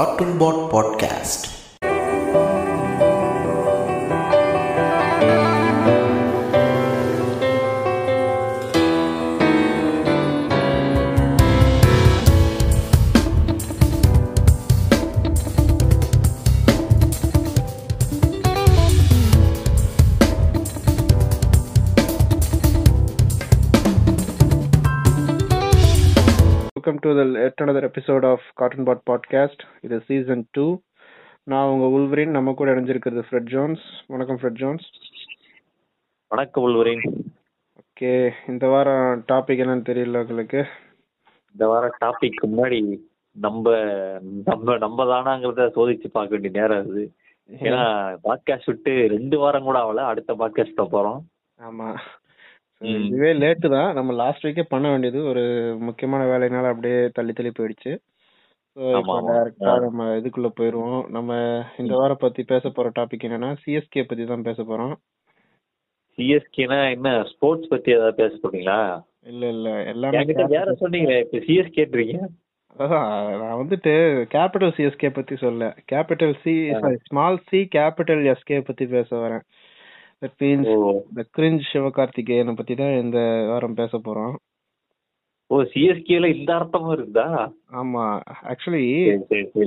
நீங்கள் கேட்டுக்கொண்டிருப்பது cartoon pod எட் another episode of cartoon pod podcast இது சீசன் டூ நான் உங்க உல்வரின் நம்ம கூட இணைஞ்சிருக்கிறது ஃப்ரெட் ஜோன்ஸ் வணக்கம் ஃப்ரெட் ஜோன்ஸ் வணக்கம் உள்வரின் ஓகே இந்த வாரம் டாபிக் என்னன்னு தெரியல உங்களுக்கு? இந்த வார டாபிக் முன்னாடி நம்ம நம்ம நம்ம தானாங்கிறத சோதிச்சு பார்க்க வேண்டிய நேரம் அது. ஏன்னா பாட்காஸ்ட் விட்டு ரெண்டு வாரம் கூட ஆகல அடுத்த பாட்காஸ்ட் போறோம். ஆமா. So, ம். இதுவே லேட்டு தான். நம்ம லாஸ்ட் வீக்கே பண்ண வேண்டியது ஒரு முக்கியமான வேலைனால அப்படியே தள்ளி தள்ளி போயிடுச்சு. டேரக்டா. நம்ம இதுக்குள்ள போயிருவோம். நம்ம இந்த வாரம் பத்தி பேச போற டாபிக் என்னன்னா சிஎஸ்கே பத்தி தான் பேச போறோம். சிஎஸ்கேனா என்ன ஸ்போர்ட்ஸ் பத்தி ஏதாவது பேச போறீங்களா? இல்ல இல்ல. எல்லாமே வேற சொன்னீங்களே இப்ப சிஎஸ்கேன்றீங்க அதான் நான் வந்துட்டு கேபிட்டல் சிஎஸ்கே பத்தி சொல்ல capital C small C capital SK பத்தி பேச வரேன். Means oh. இந்த கிரிஞ்ச் சிவகார்த்திகேயனை பத்தி தான் இந்த வாரம் பேச போறோம். ஓ சிஎஸ்கேல இந்த அர்த்தமும் இருக்குதா ஆமா. ஆக்சுவலி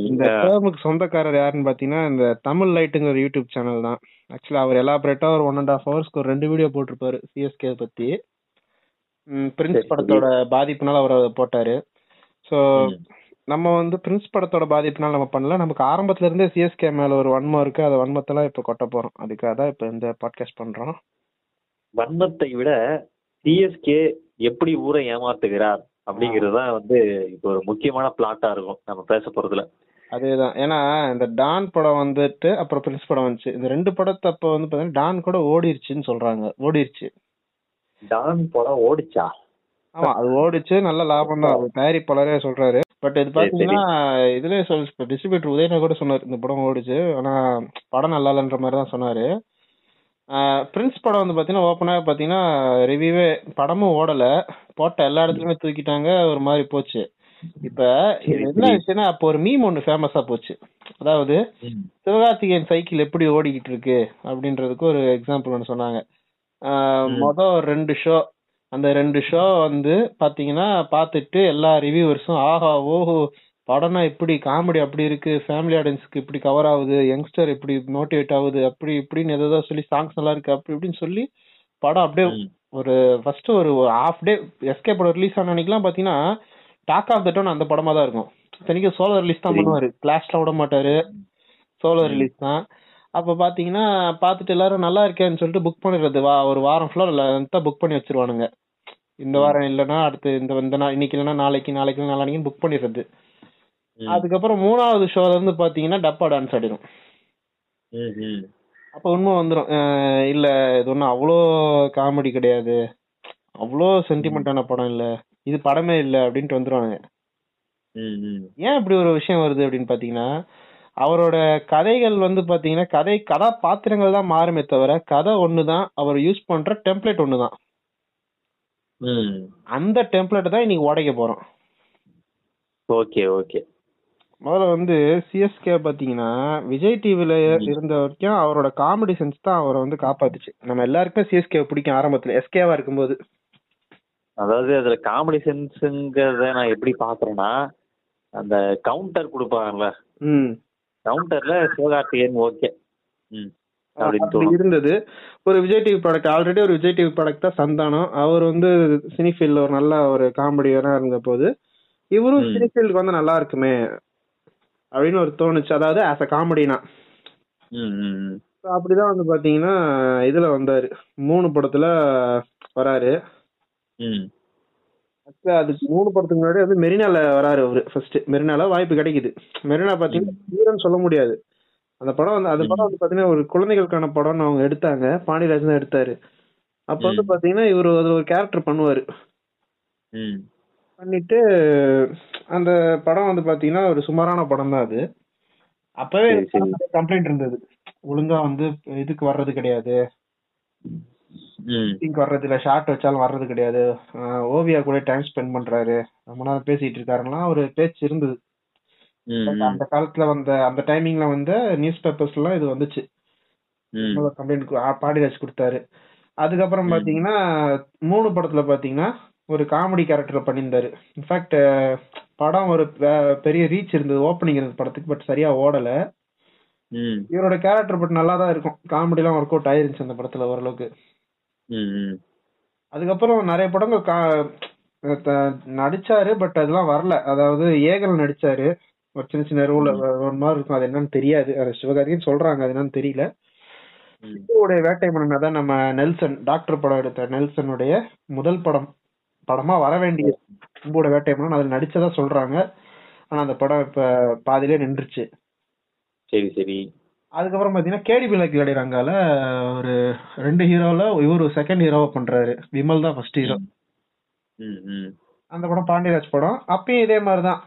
இந்த டேர்முக்கு சொந்தக்காரர் யாருன்னு பாத்தீங்கன்னா இந்த தமிழ் லைட்டுங்கிற யூடியூப் சேனல் தான். ஆக்சுவலி அவர் எலாபரேட்டா ஒரு ஒன் அண்ட் ஹாஃப் ஹவர்ஸ்க்கு ஒரு ரெண்டு வீடியோ போட்டிருப்பாரு சிஎஸ்கே பத்தி. பிரின்ஸ் படத்தோட பாதிப்புனால அவர் போட்டாரு. ஸோ. நம்ம வந்து பிரின்ஸ் படத்தோட பாதிப்புனால நம்ம பண்ணல. நமக்கு ஆரம்பத்துல இருந்தே சிஎஸ்கே மேல ஒரு வன்மம் இருக்கு. அந்த வன்மத்தெல்லாம் இப்ப கொட்ட போறோம். அதுக்காக தான் இப்ப இந்த பாட்காஸ்ட் பண்றோம். வன்மத்தை விட சிஎஸ்கே எப்படி ஊரை ஏமாத்துகிறார் அப்படிங்கிறது தான் வந்து இப்போ ஒரு முக்கியமான பிளாட்டா இருக்கும். நம்ம பேச போறதுல. அதேதான். ஏன்னா இந்த டான் படம் வந்துட்டு அப்புறம் பிரின்ஸ் படம் வந்துச்சு. இந்த ரெண்டு படத்தை அப்ப வந்து பாத்தீங்கன்னா டான் கூட ஓடிருச்சுன்னு சொல்றாங்க. ஓடிருச்சு. டான் படம் ஓடிச்சா? ஆமா அது ஓடிச்சு. நல்ல லாபம் தான் தயாரிப்பாளரே சொல்றாரு. பட் இது பாத்தீங்கன்னா இதுலயே சொல் டிஸ்ட்ரிபியூட்டர் உதயனா கூட சொன்னாரு. இந்த படம் ஓடிச்சு. ஆனா படம் நல்லா இல்லைன்ற மாதிரி தான் சொன்னாரு. பிரின்ஸ் படம் வந்து பாத்தீங்கன்னா ஓப்பனா பாத்தீங்கன்னா ரிவ்யூவே படமும் ஓடல. போட்ட எல்லா இடத்துலயுமே தூக்கிட்டாங்க. ஒரு மாதிரி போச்சு. இப்ப இது என்ன ஆச்சுன்னா அப்போ ஒரு மீம் ஒண்ணு ஃபேமஸா போச்சு. அதாவது சிவகார்த்திகேயன் சைக்கிள் எப்படி ஓடிக்கிட்டு இருக்கு? அப்படின்றதுக்கு ஒரு எக்ஸாம்பிள் ஒன்று சொன்னாங்க. ஆஹ் ம். மொத ஒரு ரெண்டு ஷோ அந்த ரெண்டு ஷோ வந்து பாத்தீங்கன்னா பார்த்துட்டு எல்லா ரிவ்யூவர்ஸும் ஆஹா ஓஹோ படம்னா இப்படி காமெடி அப்படி இருக்கு ஃபேமிலி ஆடியன்ஸ்க்கு இப்படி கவர் ஆகுது யங்ஸ்டர் இப்படி மோட்டிவேட் ஆகுது அப்படி இப்படின்னு எதோ சொல்லி சாங்ஸ் நல்லா இருக்கு அப்படி இப்படின்னு சொல்லி படம் அப்படியே. ஒரு ஃபர்ஸ்ட் ஒரு ஹாஃப் டே எஸ்கே படம் ரிலீஸ் ஆன அன்னைக்கெல்லாம் பாத்தீங்கன்னா டாக் ஆஃப் த டோன் அந்த படமா தான் இருக்கும் இத்தனைக்கும் சோலோ ரிலீஸ் தான். பண்ணுவாரு கிளாஸ்ல விட மாட்டாரு சோலோ. ரிலீஸ் தான் அப்ப பாத்தீங்கன்னா பார்த்துட்டு எல்லாரும் நல்லா இருக்கேன்னு சொல்லிட்டு புக் பண்ணிடுறது வா ஒரு வாரம் ஃபுல்லா தான் புக் பண்ணி வச்சிருவானுங்க இந்த. வாரம் இல்லைன்னா அடுத்து இந்த இந்த நாள் இன்னைக்கு இல்லைன்னா நாளைக்கு நாளைக்கு நாளைக்கு புக் பண்ணிடுறது. அதுக்கப்புறம் மூணாவது ஷோல இருந்து பாத்தீங்கன்னா டப்பா டான்ஸ் ஆடிடும். அப்ப உண்மை வந்துடும் இல்ல இது ஒன்றும் அவ்வளோ காமெடி கிடையாது அவ்வளோ சென்டிமெண்டான படம் இல்ல இது படமே இல்ல அப்படின்ட்டு வந்துருவானுங்க. ஏன் இப்படி ஒரு விஷயம் வருது அப்படின்னு பாத்தீங்கன்னா அவரோட கதைகள் வந்து பாத்தீங்கன்னா கதை கதாபாத்திரங்கள் தான் மாறுமே தவிர கதை ஒண்ணுதான் அவர் யூஸ் பண்ற டெம்ப்ளேட் ஒண்ணுதான். அந்த டெம்ப்ளேட் தான் இன்னைக்கு உடைக்க போறோம். Okay okay. முதல்ல வந்து சிஎஸ்கே பாத்தீங்கன்னா விஜய் டிவில இருந்த வரைக்கும் அவரோட காமெடி சென்ஸ் தான் அவரை வந்து காப்பாத்துச்சு. நம்ம எல்லாருக்குமே சிஎஸ்கே பிடிக்கும் ஆரம்பத்துல. எஸ்கேவா இருக்கும்போது. அதாவது அதுல காமெடி சென்ஸுங்கிறத நான் எப்படி பாக்குறேன்னா அந்த கவுண்டர் கொடுப்பாங்கல்ல. ம். கவுண்டர்ல சிவகார்த்திகேயன் ஓகே ம். அப்படின்னு இருந்தது. ஒரு விஜய் டிவி ப்ராடக்ட் ஆல்ரெடி ஒரு விஜய் டிவி ப்ராடக்ட் தான் சந்தானம். அவர் வந்து சினிஃபீல்ட்ல ஒரு நல்ல ஒரு காமெடியனா இருந்த போது இவரும் ம். சினிஃபீல்டுக்கு வந்து நல்லா இருக்குமே அப்படின்னு ஒரு தோணுச்சு. அதாவது ஆஸ் அ காமெடினா. அப்படிதான் வந்து பாத்தீங்கன்னா இதுல வந்தாரு. மூணு படத்துல வராரு. Actually அதுக்கு மூணு படத்துக்கு முன்னாடி வந்து மெரினால வராரு அவரு ஃபர்ஸ்ட் மெரினால வாய்ப்பு கிடைக்குது. மெரினா பாத்தீங்கன்னா சொல்ல முடியாது. அந்த படம் வந்து அந்த படம் வந்து பாத்தீங்கன்னா ஒரு குழந்தைகளுக்கான படம்னு அவங்க எடுத்தாங்க. பாண்டியராஜன் தான் எடுத்தாரு. அப்ப வந்து. பாத்தீங்கன்னா இவர் அதுல ஒரு கேரக்டர் பண்ணுவாரு. பண்ணிட்டு அந்த படம் வந்து பாத்தீங்கன்னா ஒரு சுமாரான படம் தான் அது. அப்பவே. கம்ப்ளைண்ட் இருந்தது. ஒழுங்கா வந்து இதுக்கு வர்றது கிடையாது. ம். ஷூட்டிங் வர்றது இல்ல ஷார்ட் வச்சாலும் வர்றது கிடையாது. ஓவியா கூட டைம் ஸ்பெண்ட் பண்றாரு. ரொம்ப நேரம் பேசிட்டு இருக்காருலாம் ஒரு பேச்சு இருந்தது. அந்த காலத்துல வந்த அந்த டைமிங்ல வந்து நியூஸ் பேப்பர்ஸ் எல்லாம் இது வந்துச்சு. கம்ப்ளைண்ட் பாடிராஜ் கொடுத்தாரு. அதுக்கப்புறம். பாத்தீங்கன்னா மூணு படத்துல பாத்தீங்கன்னா ஒரு காமெடி கேரக்டர் பண்ணியிருந்தாரு. இன்ஃபேக்ட் படம் ஒரு பெரிய ரீச் இருந்தது ஓப்பனிங் இருந்தது படத்துக்கு பட் சரியா ஓடல. இவரோட கேரக்டர் பட் நல்லா தான் இருக்கும். காமெடி எல்லாம் ஒர்க் அவுட் ஆயிருந்துச்சு அந்த படத்துல ஓரளவுக்கு. அதுக்கப்புறம் நிறைய படங்கள் நடிச்சாரு பட் அதெல்லாம் வரல. அதாவது ஏகல் நடிச்சாரு. ஒரு சின்ன சின்ன ரோல் ஒரு மாதிரி இருக்கும். அது என்னன்னு தெரியாது. அது சிவகார்த்திகேயன் சொல்றாங்க. அது என்னன்னு தெரியல. சிம்புவுடைய வேட்டை மன்னன் தான் நம்ம நெல்சன் டாக்டர் படம் எடுத்த நெல்சனுடைய முதல் படம். படமா வர வேண்டியது சிம்புவோட வேட்டை மன்னன் அதுல நடிச்சதா சொல்றாங்க. ஆனா அந்த படம் இப்ப பாதியிலே நின்றுச்சு. சரி சரி. அதுக்கப்புறம் பாத்தீங்கன்னா கேடி பிள்ளைக்கு விளையாடுறாங்கால ஒரு ரெண்டு ஹீரோல இவரு செகண்ட் ஹீரோவா பண்றாரு. விமல் தான் ஃபர்ஸ்ட் ஹீரோ அந்த படம் பாண்டியராஜ் படம். அப்பயும் இதே மாதிரிதான்.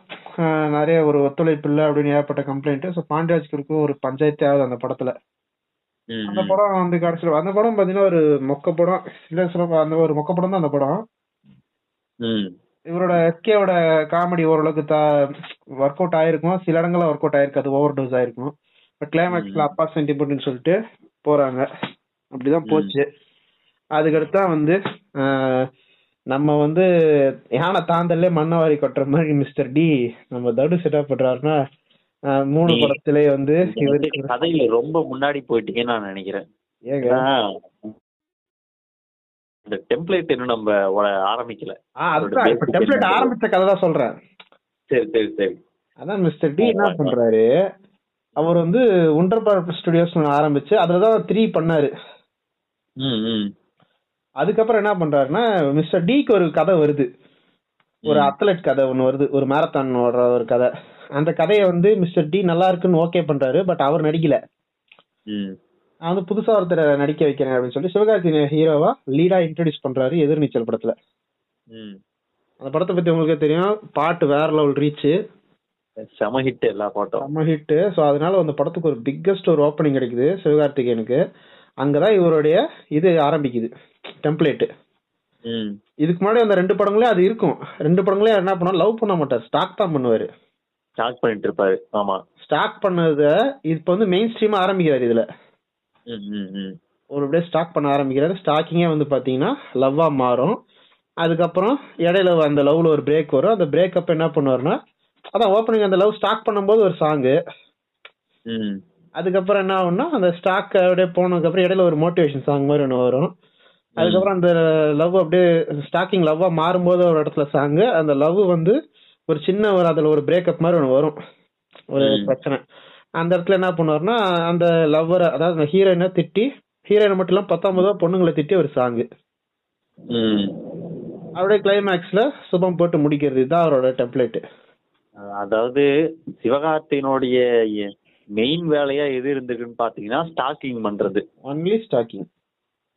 நிறைய ஒரு ஒத்துழைப்பு இல்லை அப்படின்னு ஏற்பட்ட கம்ப்ளைண்ட் ஸோ பாண்டியராஜ்க்கு இருக்கும் ஒரு பஞ்சாயத்து ஆகுது அந்த படத்துல. அந்த படம் வந்து கடைசியில் அந்த படம் பாத்தீங்கன்னா ஒரு மொக்க படம். இல்ல சொல்ல அந்த ஒரு மொக்க படம் தான் அந்த படம். இவரோட எஸ்கேவோட காமெடி ஓரளவுக்கு தா ஒர்க் அவுட் ஆயிருக்கும். சில இடங்கள்ல ஒர்க் அவுட் ஆயிருக்காது ஓவர் டோஸ் ஆயிருக்கும். பட் கிளைமேக்ஸ்ல அப்பா சென்டிமெண்ட்னு சொல்லிட்டு போறாங்க. அப்படிதான் போச்சு. அதுக்கடுத்தா வந்து ஆஹ், நம்ம வந்து யானை தாண்டல்லே மண்ணவாரி கொட்டுற மாதிரி மிஸ்டர் டி நம்ம தடு செட்டப் பண்றாருன்னா மூணு படத்திலே வந்து கதையில ரொம்ப முன்னாடி போயிட்டீங்கன்னு நான் நினைக்கிறேன். ஏங்க? இந்த டெம்ப்ளேட் இன்னும் நம்ம ஆரம்பிக்கல. இப்ப டெம்ப்ளேட் ஆரம்பிச்ச கதை தான் சொல்றேன். சரி சரி சரி. அதான் மிஸ்டர் டி என்ன பண்றாரு? அவர் வந்து உண்டர்பார் ஸ்டுடியோஸ் ஆரம்பிச்சு அதுலதான் த்ரீ பண்ணாரு. அதுக்கப்புறம் என்ன பண்றாருன்னா மிஸ்டர் டிக்கு ஒரு கதை வருது. ஒரு. அத்லெட் கதை ஒன்னு வருது. ஒரு மேரத்தான் ஓடுற ஒரு கதை. அந்த கதையை வந்து மிஸ்டர் டி நல்லா இருக்குன்னு ஓகே பண்றாரு பட் அவர் நடிக்கல. நான் வந்து புதுசா ஒருத்தரை நடிக்க வைக்கிறேன் அப்படின்னு சொல்லி சிவகார்த்திகேயன் ஹீரோவா லீடா இன்ட்ரடியூஸ் பண்றாரு எதிர்நீச்சல் படத்துல. அந்த படத்தை பத்தி உங்களுக்கே தெரியும். பாட்டு வேற லெவல் ரீச் செம ஹிட் எல்லா பாட்டும். செம்ம ஹிட் ஸோ அதனால அந்த படத்துக்கு ஒரு பிக்கஸ்ட் ஒரு ஓப்பனிங் கிடைக்குது சிவகார்த்திகேயனுக்கு. அங்கதான் இவருடைய இது ஆரம்பிக்குது. டெம்ப்ளேட் ம். இதுக்கு முன்னாடி அந்த ரெண்டு படங்களே அது இருக்கும். ரெண்டு படங்களே என்ன பண்ணா லவ் பண்ண மாட்டார். ஸ்டாக் தான் பண்ணுவாரு. ஸ்டார்ட் பண்ணிட்டு இருப்பாரு. ஆமா. ஸ்டாக் பண்ணத இப்ப வந்து மெயின் ஸ்ட்ரீமா ஆரம்பிக்கிறாரு இதுல. ஒரு அப்படியே ஸ்டாக் பண்ண ஆரம்பிக்கிறாரு. ஸ்டாக்கிங்கே வந்து பாத்தீங்கன்னா லவ்வா மாறும். அதுக்கப்புறம் இடையில அந்த லவ்ல ஒரு பிரேக் வரும். அந்த பிரேக் அப்ப என்ன பண்ணுவாருன்னா அதான் ஓப்பனிங் அந்த லவ் ஸ்டாக் பண்ணும்போது ஒரு சாங்கு ம். அதுக்கப்புறம் என்ன ஆகும்னா அந்த ஸ்டாக் அப்படியே போனதுக்கு அப்புறம் இடையில ஒரு மோட்டிவேஷன் சாங் மாதிரி ஒன்று வரும். அதுக்கப்புறம் அந்த லவ் அப்படியே ஸ்டாக்கிங் லவ்வா மாறும்போது ஒரு இடத்துல சாங் அந்த லவ் வந்து ஒரு சின்ன ஒரு அதுல ஒரு பிரேக்கப் மாதிரி ஒன்று வரும். ஒரு. பிரச்சனை. அந்த இடத்துல என்ன பண்ணுவாருன்னா அந்த லவ்வரை அதாவது அந்த ஹீரோயினை திட்டி ஹீரோயினை மட்டும் இல்லாம பத்தொன்பதோ பொண்ணுங்களை திட்டி ஒரு சாங் ம். அப்படியே கிளைமேக்ஸ்ல சுபம் போட்டு முடிக்கிறது இதுதான் அவரோட டெம்ப்ளேட் அதாவது சிவகார்த்திகனுடைய மெயின் வேலையா எது இருந்திருக்குன்னு பாத்தீங்கன்னா ஸ்டாக்கிங் பண்றது. ஒன்லி ஸ்டாக்கிங்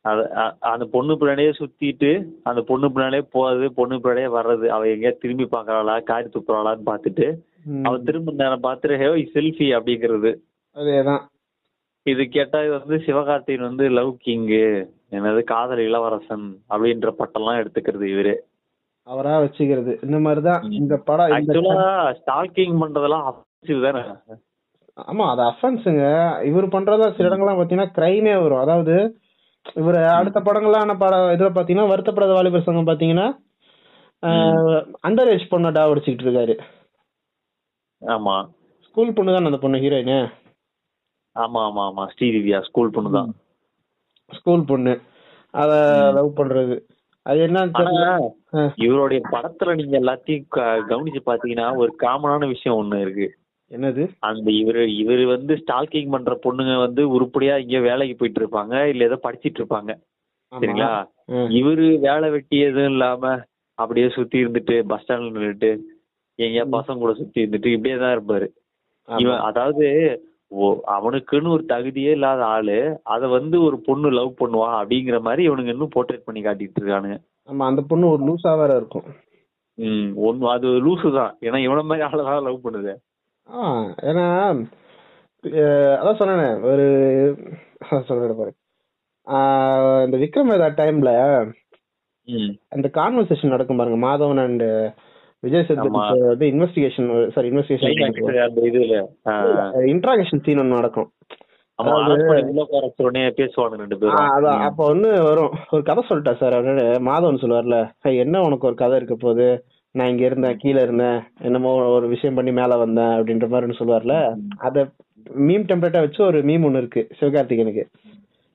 அது அந்த பொண்ணு பின்னாடியே சுத்திட்டு அந்த பொண்ணு பின்னாடியே போறது பொண்ணு பின்னாடியே வர்றது அவ எங்கேயா திரும்பி பாக்குறாளா காரி துப்புறாளான்னு பாத்துட்டு அவ திரும்ப நேரம் பாத்துட்டு ஹே செல்ஃபி அப்படிங்கிறது. அதேதான். இது கேட்டா இது வந்து சிவகார்த்திகேயன் வந்து லவ் கிங்கு என்னது காதல் இளவரசன் அப்படின்ற பட்டம்லாம் எடுத்துக்கிறது இவரு. அவரா வச்சுக்கிறது. இந்த மாதிரிதான். இந்த படம் ஆக்சுவலா ஸ்டாக்கிங் பண்றதெல்லாம் தானே. ஆமா அது அஃபென்ஸுங்க இவர் பண்றதா சில இடங்கள்லாம் பாத்தீங்கன்னா கிரைமே வரும். அதாவது இவர் அடுத்த படங்களான படம் இதுல பாத்தீங்கன்னா வருத்தப்படாத வாலிபர் சங்கம் பாத்தீங்கன்னா அண்டர் ஏஜ் பொண்ணை டா அடிச்சுக்கிட்டு இருக்காரு. ஆமா. ஸ்கூல் பொண்ணு தானே அந்த பொண்ணு ஹீரோயின் ஆமா ஆமா ஆமா. ஸ்ரீதிவ்யா ஸ்கூல் பொண்ணு தான். ஸ்கூல் பொண்ணு. அத லவ் பண்றது. அது ஆ. இவருடைய படத்துல நீங்க எல்லாத்தையும் கவனிச்சு பாத்தீங்கன்னா ஒரு காமனான விஷயம் ஒண்ணு இருக்கு. என்னது? அந்த இவரு இவரு வந்து ஸ்டாக்கிங் பண்ற பொண்ணுங்க வந்து உருப்படியா இங்க வேலைக்கு போயிட்டு இருப்பாங்க இல்ல ஏதோ படிச்சிட்டு இருப்பாங்க. சரிங்களா. இவரு வேலை வெட்டி எதுவும் இல்லாம அப்படியே சுத்தி இருந்துட்டு பஸ் ஸ்டாண்ட்ல நின்னுட்டு எங்கேயா பசங்க கூட சுத்தி இருந்துட்டு இப்படியே தான் இருப்பாரு. இவன் அதாவது அவனுக்குன்னு ஒரு தகுதியே இல்லாத ஆளு அத வந்து ஒரு பொண்ணு லவ் பண்ணுவா அப்படிங்கிற மாதிரி இவனுங்க இன்னும் போர்ட்ரேட் பண்ணி காட்டிட்டு இருக்கானுங்க. ஆமா அந்த பொண்ணு ஒரு லூசா வேற இருக்கும். ம் ஒன்னு அது லூசு தான். ஏன்னா இவன மாதிரி ஆளை தான் லவ் பண்ணுது. ஆ ஏன்னா அதான் சொன்னேனே ஒரு சொல்றேன் பாரு. ஆஹ் இந்த விக்ரம் வேதா டைம்ல ம். அந்த கான்வர்சேஷன் நடக்கும் பாருங்க மாதவன் அண்ட் விஜய் ஆமா. வந்து இன்வெஸ்டிகேஷன் சாரி இன்வெஸ்டிகேஷன் அந்த இதுல ஆ, இன்ட்ராகேஷன் சீன் ஒன்று நடக்கும். ஆமா அதாவது- அரசு பண்ணி உள்ள உட்கார வச்ச உடனே ஆ, பேரும். அதான் ம். அப்ப வந்து வரும். ஒரு கதை சொல்லிட்டா சார் அப்படின்னு மாதவன் சொல்லுவார்ல "ஹே, என்ன உனக்கு ஒரு கதை இருக்க போகுது? நான் இங்க இருந்தேன் கீழே இருந்தேன் என்னமோ ஒரு விஷயம் பண்ணி மேல வந்தேன் அப்படின்ற மாதிரி ஒன்று சொல்லுவார்ல அத மீம் டெம்ப்ளேட்டா வச்சு ஒரு மீம் ஒண்ணு இருக்கு சிவகார்த்திகனுக்கு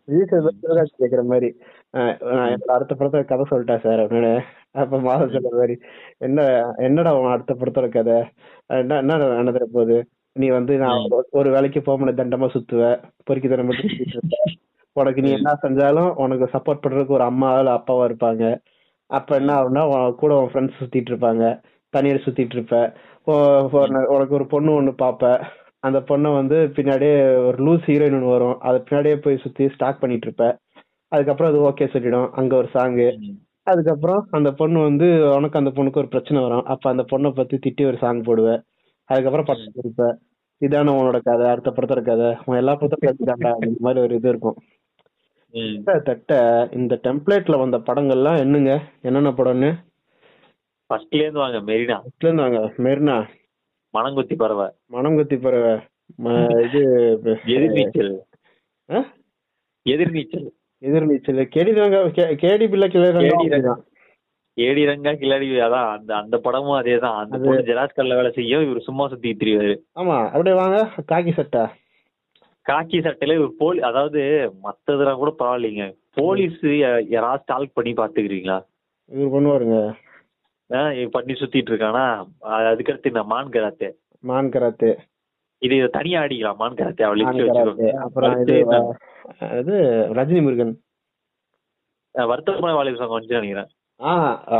சிவகார்த்தி சிவகார்த்திக் கேக்குற மாதிரி. நான் அடுத்த படத்தை கதை சொல்லிட்டா சார் அப்படின்னு அப்ப மாதம் சொல்ற மாதிரி என்ன என்னடா உன் அடுத்த படத்தோட கதை? என்ன என்ன நடந்துற போகுது? நீ வந்து நான் ஒரு- ஒரு வேலைக்கு போக முடியாது தண்டமா சுத்துவ? பொறுக்கி தரம் மட்டும் உனக்கு நீ என்ன செஞ்சாலும் உனக்கு சப்போர்ட் பண்றதுக்கு ஒரு அம்மாவோ இல்ல அப்பாவோ இருப்பாங்க. அப்ப என்ன ஆகும்னா உன் கூட உன் ஃப்ரெண்ட்ஸ் சுத்திட்டு இருப்பாங்க. தனியார் சுத்திட்டு இருப்ப. உ- உனக்கு ஒரு பொண்ணு ஒண்ணு பாப்ப. அந்த பொண்ணை வந்து பின்னாடியே ஒரு லூஸ் ஹீரோயின் ஒன்று வரும். அது பின்னாடியே போய் சுத்தி ஸ்டாக் பண்ணிட்டு இருப்ப. அதுக்கப்புறம் அது ஓகே சொல்லிடும். அங்க ஒரு சாங்கு ம். அதுக்கப்புறம் அந்த பொண்ணு வந்து உனக்கு அந்த பொண்ணுக்கு ஒரு பிரச்சனை வரும். அப்ப அந்த பொண்ணை பத்தி திட்டி ஒரு சாங் போடுவ. அதுக்கப்புறம் படம் இருப்ப இதான உன்னோட கதை. அடுத்த படத்தோட கதை. உன் எல்லா படத்தையும் எடுத்துட்டாண்டா இந்த மாதிரி ஒரு இது இருக்கும். ம். கிட்டத்தட்ட இந்த டெம்ப்ளேட்ல வந்த படங்கள்லாம் என்னங்க? என்னென்ன படம்னு? ஃபர்ஸ்ட்ல இருந்து வாங்க மெரினா. ஃபர்ஸ்ட்ல இருந்தாங்க மெர்னா. மணங்குத்தி பறவை. மனங்குத்தி பறவை. இது எதிர்நீச்சல். ஆ? எதிர்நீச்சல். எதிர்நீச்சல். கேடி தாங்க கேடி பிள்ளை கேடி கிளை ரங்கா. ஏடி ரங்கா கில்லாடி அதான் அந்த அந்த படமும் அதேதான். அந்த அது- பொண்ணு ஜெராஸ் கல்ல வேலை செய்யும். இவர் சும்மா சுத்தி திரிவாரு. ஆமா அப்படியே வாங்க. காக்கி சட்டை. காக்கி சட்டையில இவர் போலி அதாவது மத்ததெல்லாம் கூட பரவாயில்லைங்க. போலீஸ் யாராவது ஸ்டால்க் பண்ணி பாத்துக்கிறீங்களா? இவர் பண்ணுவாருங்க. ஆஹ் பண்ணி சுத்திட்டு இருக்கானா அதுக்கடுத்து இந்த மான் கராத்தே? மான் கராத்தே. இது தனியா அடிக்கலாம் மான் கராத்தே அவள் அப்புறம் இது இது ரஜினி முருகன். வருத்தமான வாலிபர் சங்கம் வந்து நினைக்கிறேன். ஆ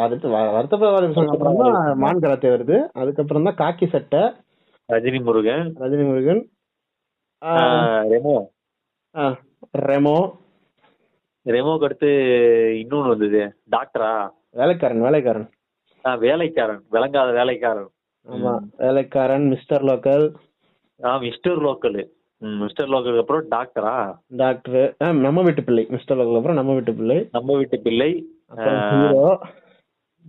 அடுத்து வருத்தப்பட வாலிபர் சங்கம் அப்புறம் தான் மான் கராத்தே வருது. அதுக்கப்புறம் தான் காக்கி சட்டை. ரஜினி முருகன். ரஜினி முருகன். ஆஹ் ரெமோ. ஆ, ரெமோ. ரெமோக்கு அடுத்து இன்னொன்னு வந்தது டாக்டரா? வேலைக்காரன் வேலைக்காரன். ஆஹ் வேலைக்காரன் விளங்காத வேலைக்காரன். ஆமா வேலைக்காரன் மிஸ்டர் லோக்கல் ஆஹ் மிஸ்டர் லோக்கல் மிஸ்டர் லோக்கலுக்கு அப்புறம் டாக்டரா? டாக்டர். நம்ம வீட்டு பிள்ளை மிஸ்டர் லோக்கல் அப்புறம் நம்ம வீட்டு பிள்ளை. நம்ம வீட்டு பிள்ளை. ஆ. ஹீரோ.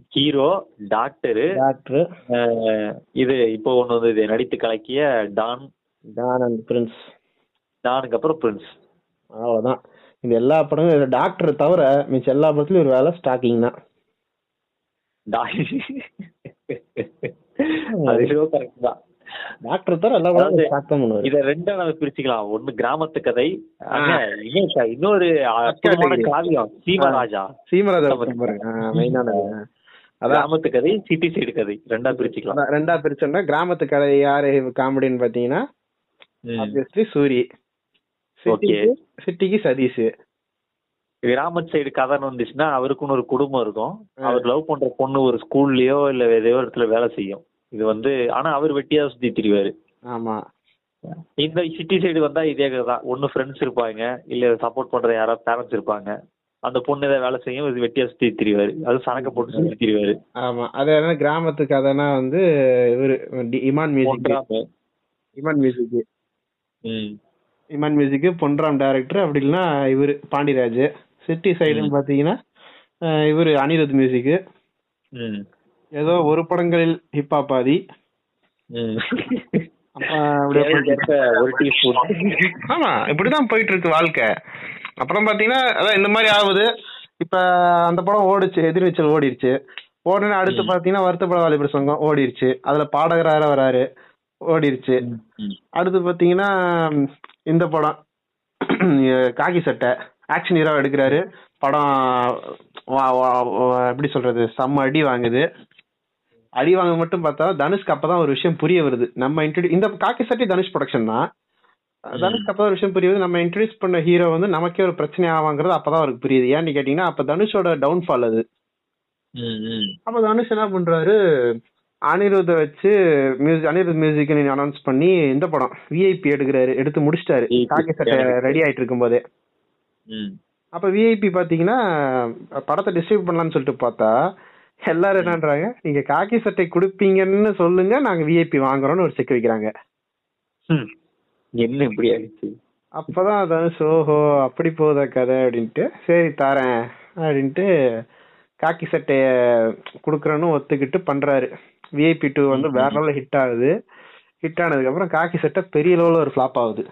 Hero Doctor. டாக்டர். இது இப்போ ஒண்ணு வந்தது நடித்து கலக்கிய டான் டான் அண்ட் பிரின்ஸ் டானுக்கு அப்புறம் பிரின்ஸ் அவ்வளவுதான். இந்த எல்லா படங்களும் டாக்டர் தவிர மிச்ச எல்லா படத்துலயும் ஒரு வேலை ஸ்டாக்கிங் தான். அது கரெக்ட் தான். டாக்டர் தவிர எல்லா படமும் அதாவது ஸ்டாக் தான் பண்ணுவாரு. இத ரெண்டா நம்ம பிரிச்சுக்கலாம். ஒண்ணு கிராமத்து கதை இன்னொரு. காவியம் சீமராஜா. சீமராஜா மெயினானது அதான். கிராமத்து கதை சிட்டி சைடு கதை. ரெண்டா பிரிச்சுக்கலாம். ரெண்டா பிரிச்சோம்னா கிராமத்து கதை யாரு காமெடின்னு பாத்தீங்கன்னா. ஆப்வியஸ்லி சூரி சிட்டிக்கு சிட்டிக்கு சதீஷ் கிராமத்து சைடு கதைன்னு வந்துச்சுன்னா அவருக்குன்னு ஒரு குடும்பம் இருக்கும். அவர் லவ் பண்ற பொண்ணு ஒரு ஸ்கூல்லயோ இல்ல ஏதோ இடத்துல வேலை செய்யும் இது வந்து ஆனா அவர் வெட்டியா சுத்தி திரிவாரு. ஆமா. இந்த சிட்டி சைடு வந்தா இதே கதை தான். ஒன்னு ஃப்ரெண்ட்ஸ் இருப்பாங்க. இல்ல சப்போர்ட் பண்ற யாராவது பேரண்ட்ஸ் இருப்பாங்க. அந்த பொண்ணு ஏதாவது வேலை செய்யும். இது வெட்டியா சுத்தி திரிவாரு. அது சரக்க போட்டு சுத்தி திரிவாரு. ஆமா. அது என்ன கிராமத்து கதைனா வந்து இவரு Imman music. Imman music. Imman music Ponram director அப்படி இல்லைன்னா இவரு பாண்டிராஜ். சிட்டி சைடுன்னு பாத்தீங்கன்னா அஹ், இவரு அனிருத் மியூசிக். ஏதோ ஒரு படங்களில் ஒரு டீஸ்பூன் ஆமா இப்படிதான் போயிட்டு இருக்கு வாழ்க்கை. அப்புறம் பாத்தீங்கன்னா அதான் இந்த மாதிரி ஆகுது. இப்ப அந்த படம் ஓடுச்சு எதிர்நீச்சல் ஓடிருச்சு. ஓடுன அடுத்து பாத்தீங்கன்னா வருத்தப்பட வாலிபர் சங்கம் ஓடிருச்சு. அதுல பாடகரார வராரு. ஓடிருச்சு. அடுத்து பாத்தீங்கன்னா இந்த படம். காக்கி சட்டை. ஆக்ஷன் ஹீரோ எடுக்கிறாரு. படம் எப்படி சொல்றது? செம்ம அடி வாங்குது. அடி வாங்க மட்டும் பார்த்தா தனுஷ்க்கு அப்பதான் ஒரு விஷயம் புரிய வருது. நம்ம இன்ட்ரடியூ இந்த காக்கி சட்டை தனுஷ் ப்ரொடக்ஷன் தான். தனுஷ்க்கு அப்பதான் ஒரு விஷயம் புரிய வருது. நம்ம இன்ட்ரடியூஸ் பண்ண ஹீரோ வந்து நமக்கே ஒரு பிரச்சனை ஆவாங்கிறது அப்பதான் அவருக்கு புரியுது. ஏன்னு கேட்டீங்கன்னா அப்ப தனுஷோட டவுன்ஃபால் அது. அப்ப தனுஷ் என்ன பண்றாரு? அனிருத்த வச்சு மியூசிக் அனிருத் மியூசிக் அனௌன்ஸ் பண்ணி இந்த படம் விஐபி எடுக்கிறாரு எடுத்து முடிச்சிட்டாரு. காக்கி சட்டை ரெடி ஆயிட்டு இருக்கும் போதே ம். அப்ப விஐபி பாத்தீங்கன்னா படத்தை டிஸ்ட்ரிபியூட் பண்ணலாம்னு சொல்லிட்டு பார்த்தா எல்லாரும் என்னன்றாங்க நீங்க காக்கி சட்டை கொடுப்பீங்கன்னு சொல்லுங்க நாங்க விஐபி வாங்குறோம்னு ஒரு செக் வைக்கிறாங்க ம். என்ன இப்படி ஆயிடுச்சு அப்பதான் அதான் சோஹோ அப்படி போதா கதை அப்படின்ட்டு சரி தரேன் அப்படின்ட்டு காக்கி சட்டைய குடுக்கறேன்னு ஒத்துக்கிட்டு பண்றாரு விஐபி டூ வந்து வேற லெவலில் ஹிட் ஆகுது. ஹிட் ஆனதுக்கு அப்புறம் காக்கி சட்டை பெரிய லெவலில் ஒரு ஃபிளாப் ஆகுது.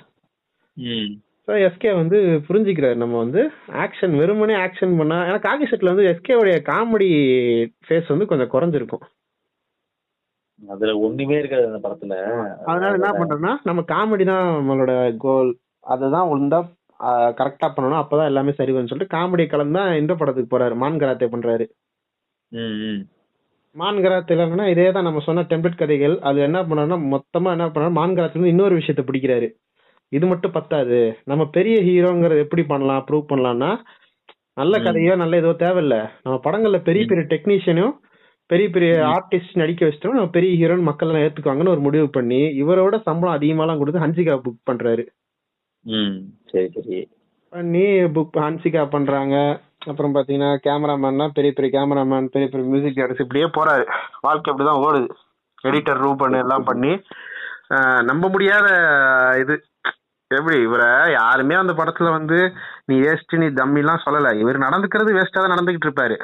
ஸோ எஸ்கே வந்து புரிஞ்சுக்கிறாரு. நம்ம வந்து ஆக்ஷன் வெறுமனே ஆக்ஷன் பண்ணா ஏன்னா காக்கி செட்ல வந்து எஸ்கே உடைய காமெடி ஃபேஸ் வந்து கொஞ்சம் குறைஞ்சிருக்கும். அதுல ஒண்ணுமே இருக்காது அந்த படத்துல. அதனால என்ன பண்றோம்னா நம்ம காமெடி தான் நம்மளோட கோல் அதுதான் ஒழுங்கா கரெக்டா பண்ணணும். அப்பதான் எல்லாமே சரி வரும்னு சொல்லிட்டு காமெடி கலந்து தான் இந்த படத்துக்கு போறாரு. மான் கராத்தே பண்றாரு ம் ம் மான் கராத்தேல என்னன்னா இதே தான் நம்ம சொன்ன டெம்ப்ளேட் கதைகள். அது என்ன பண்ணாருன்னா மொத்தமா என்ன பண்ணாரு? மான் கராத்தேல இருந்து இன்னொரு விஷயத்த பிடிக்கிறாரு. இது மட்டும் பத்தாது. நம்ம பெரிய ஹீரோங்கிறது எப்படி பண்ணலாம் ப்ரூவ் பண்ணலாம்னா நல்ல. கதையோ நல்ல ஏதோ தேவையில்ல. நம்ம படங்கள்ல பெரிய பெரிய டெக்னீஷியனும் பெரிய பெரிய ஆர்டிஸ்ட் நடிக்க வச்சிட்டோம் நம்ம பெரிய ஹீரோன்னு மக்கள் எல்லாம் ஏத்துக்குவாங்கன்னு ஒரு முடிவு பண்ணி இவரோட சம்பளம் அதிகமாலாம் கொடுத்து ஹன்சிகா புக் பண்றாரு. சரி சரி. பண்ணி புக் ஹன்சிகா பண்றாங்க. அப்புறம் பாத்தீங்கன்னா கேமராமேன்லாம் பெரிய பெரிய கேமராமேன் பெரிய பெரிய மியூசிக் டைரக்டர்ஸ் இப்படியே போறாரு. வாழ்க்கை அப்படிதான் ஓடுது. எடிட்டர் ரூ பண்ணி எல்லாம் பண்ணி நம்ப முடியாத இது. எப்படி இவரை யாருமே அந்த படத்துல வந்து நீ வேஸ்ட் நீ தம்மிலாம் சொல்லல. இவர் நடந்துக்கிறது வேஸ்டா தான் நடந்துகிட்டு இருப்பாரு.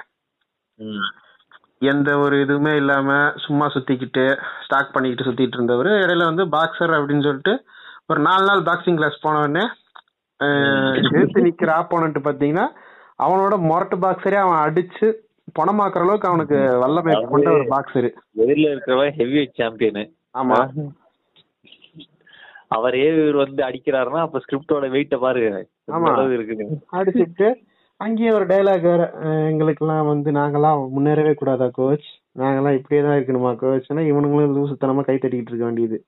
எந்த ஒரு இதுவுமே இல்லாம சும்மா சுத்திக்கிட்டு ஸ்டாக் பண்ணிக்கிட்டு சுத்திட்டு இருந்தவர். இடையில வந்து பாக்ஸர் அப்படின்னு சொல்லிட்டு ஒரு நாலு நாள் பாக்ஸிங் கிளாஸ் போன உடனே ஆஹ், எதிர்த்து நிக்கிற ஆப்போனண்ட் பாத்தீங்கன்னா அவனோட மொரட்டு பாக்ஸரே அவன் அடிச்சு பணமாக்குற அளவுக்கு அவனுக்கு வல்லமை கொண்ட ஒரு பாக்ஸரு எதிரில இருக்கிறவன் ஹெவி சாம்பியனு ஆமா. அவரே இவர் வந்து அடிக்கிறாருன்னா அப்ப ஸ்கிரிப்டோட வெயிட்ட பாருங்க ஆமா. இருக்குது. அடிச்சுட்டு அங்கேயே ஒரு டைலாக் வேற அஹ் எங்களுக்கெல்லாம் வந்து நாங்கெல்லாம் முன்னேறவே கூடாதா கோச் நாங்கெல்லாம் இப்படியே தான் இருக்கணுமா கோச்னா இவனுங்களும் லூசுத்தனமா கை தட்டிக்கிட்டு இருக்க வேண்டியது.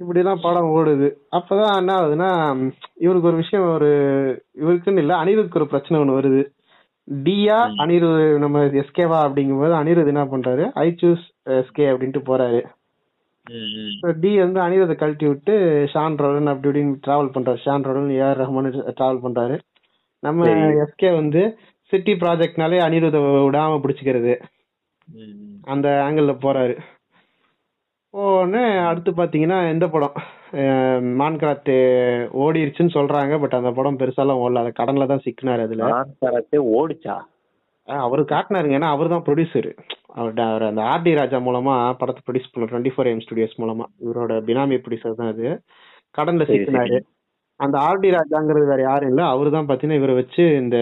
ம், ம், ம். இப்படிதான் படம் ஓடுது அப்பதான் என்ன ஆகுதுன்னா இவருக்கு ஒரு விஷயம் ஒரு இவருக்குன்னு இல்ல அனிருத்துக்கு ஒரு பிரச்சனை ஒண்ணு வருது டியா. அனிருத் நம்ம எஸ்கேவா அப்படிங்கும்போது அனிருத் என்ன பண்றாரு ஐ சூஸ் எஸ்கே அப்படின்ட்டு போறாரு. டி வந்து அனிருத்தை கழட்டி விட்டு ஷான் ரோடன் அப்படி இப்படின்னு டிராவல் பண்றாரு ஷான் ரோடன் ஏஆர் ரஹ்மான் டிராவல் பண்றாரு நம்ம. எஸ்கே வந்து சிட்டி ப்ராஜெக்ட்னாலே அனிருத்தை விடாம பிடிச்சிக்கிறது. அந்த ஆங்கிள் போறாரு போன்னு அடுத்து பாத்தீங்கன்னா எந்த படம்? மான்கராத்து ஓடிருச்சுன்னு சொல்றாங்க பட் அந்த படம் பெருசாலாம் ஓடல. அது கடன்ல தான் சிக்கினாரு அதுல. நான் கராத்தே ஓடிச்சா அவரு காட்டினாருங்க. ஏன்னா அவர் தான் ப்ரொடியூசர் அவர் அந்த ஆர்டி ராஜா மூலமா படத்தை ப்ரொடியூஸ் பண்ண டுவெண்ட்டி ஃபோர் எம் ஸ்டுடியோஸ் மூலமா. இவரோட பினாமி ப்ரொடியூசர் தான் அது. கடன்ல சிக்கினாரு. அந்த ஆர்டி ராஜாங்கிறது வேற யாரும் இல்ல. அவரு தான் பாத்தீங்கன்னா இவரை வச்சு இந்த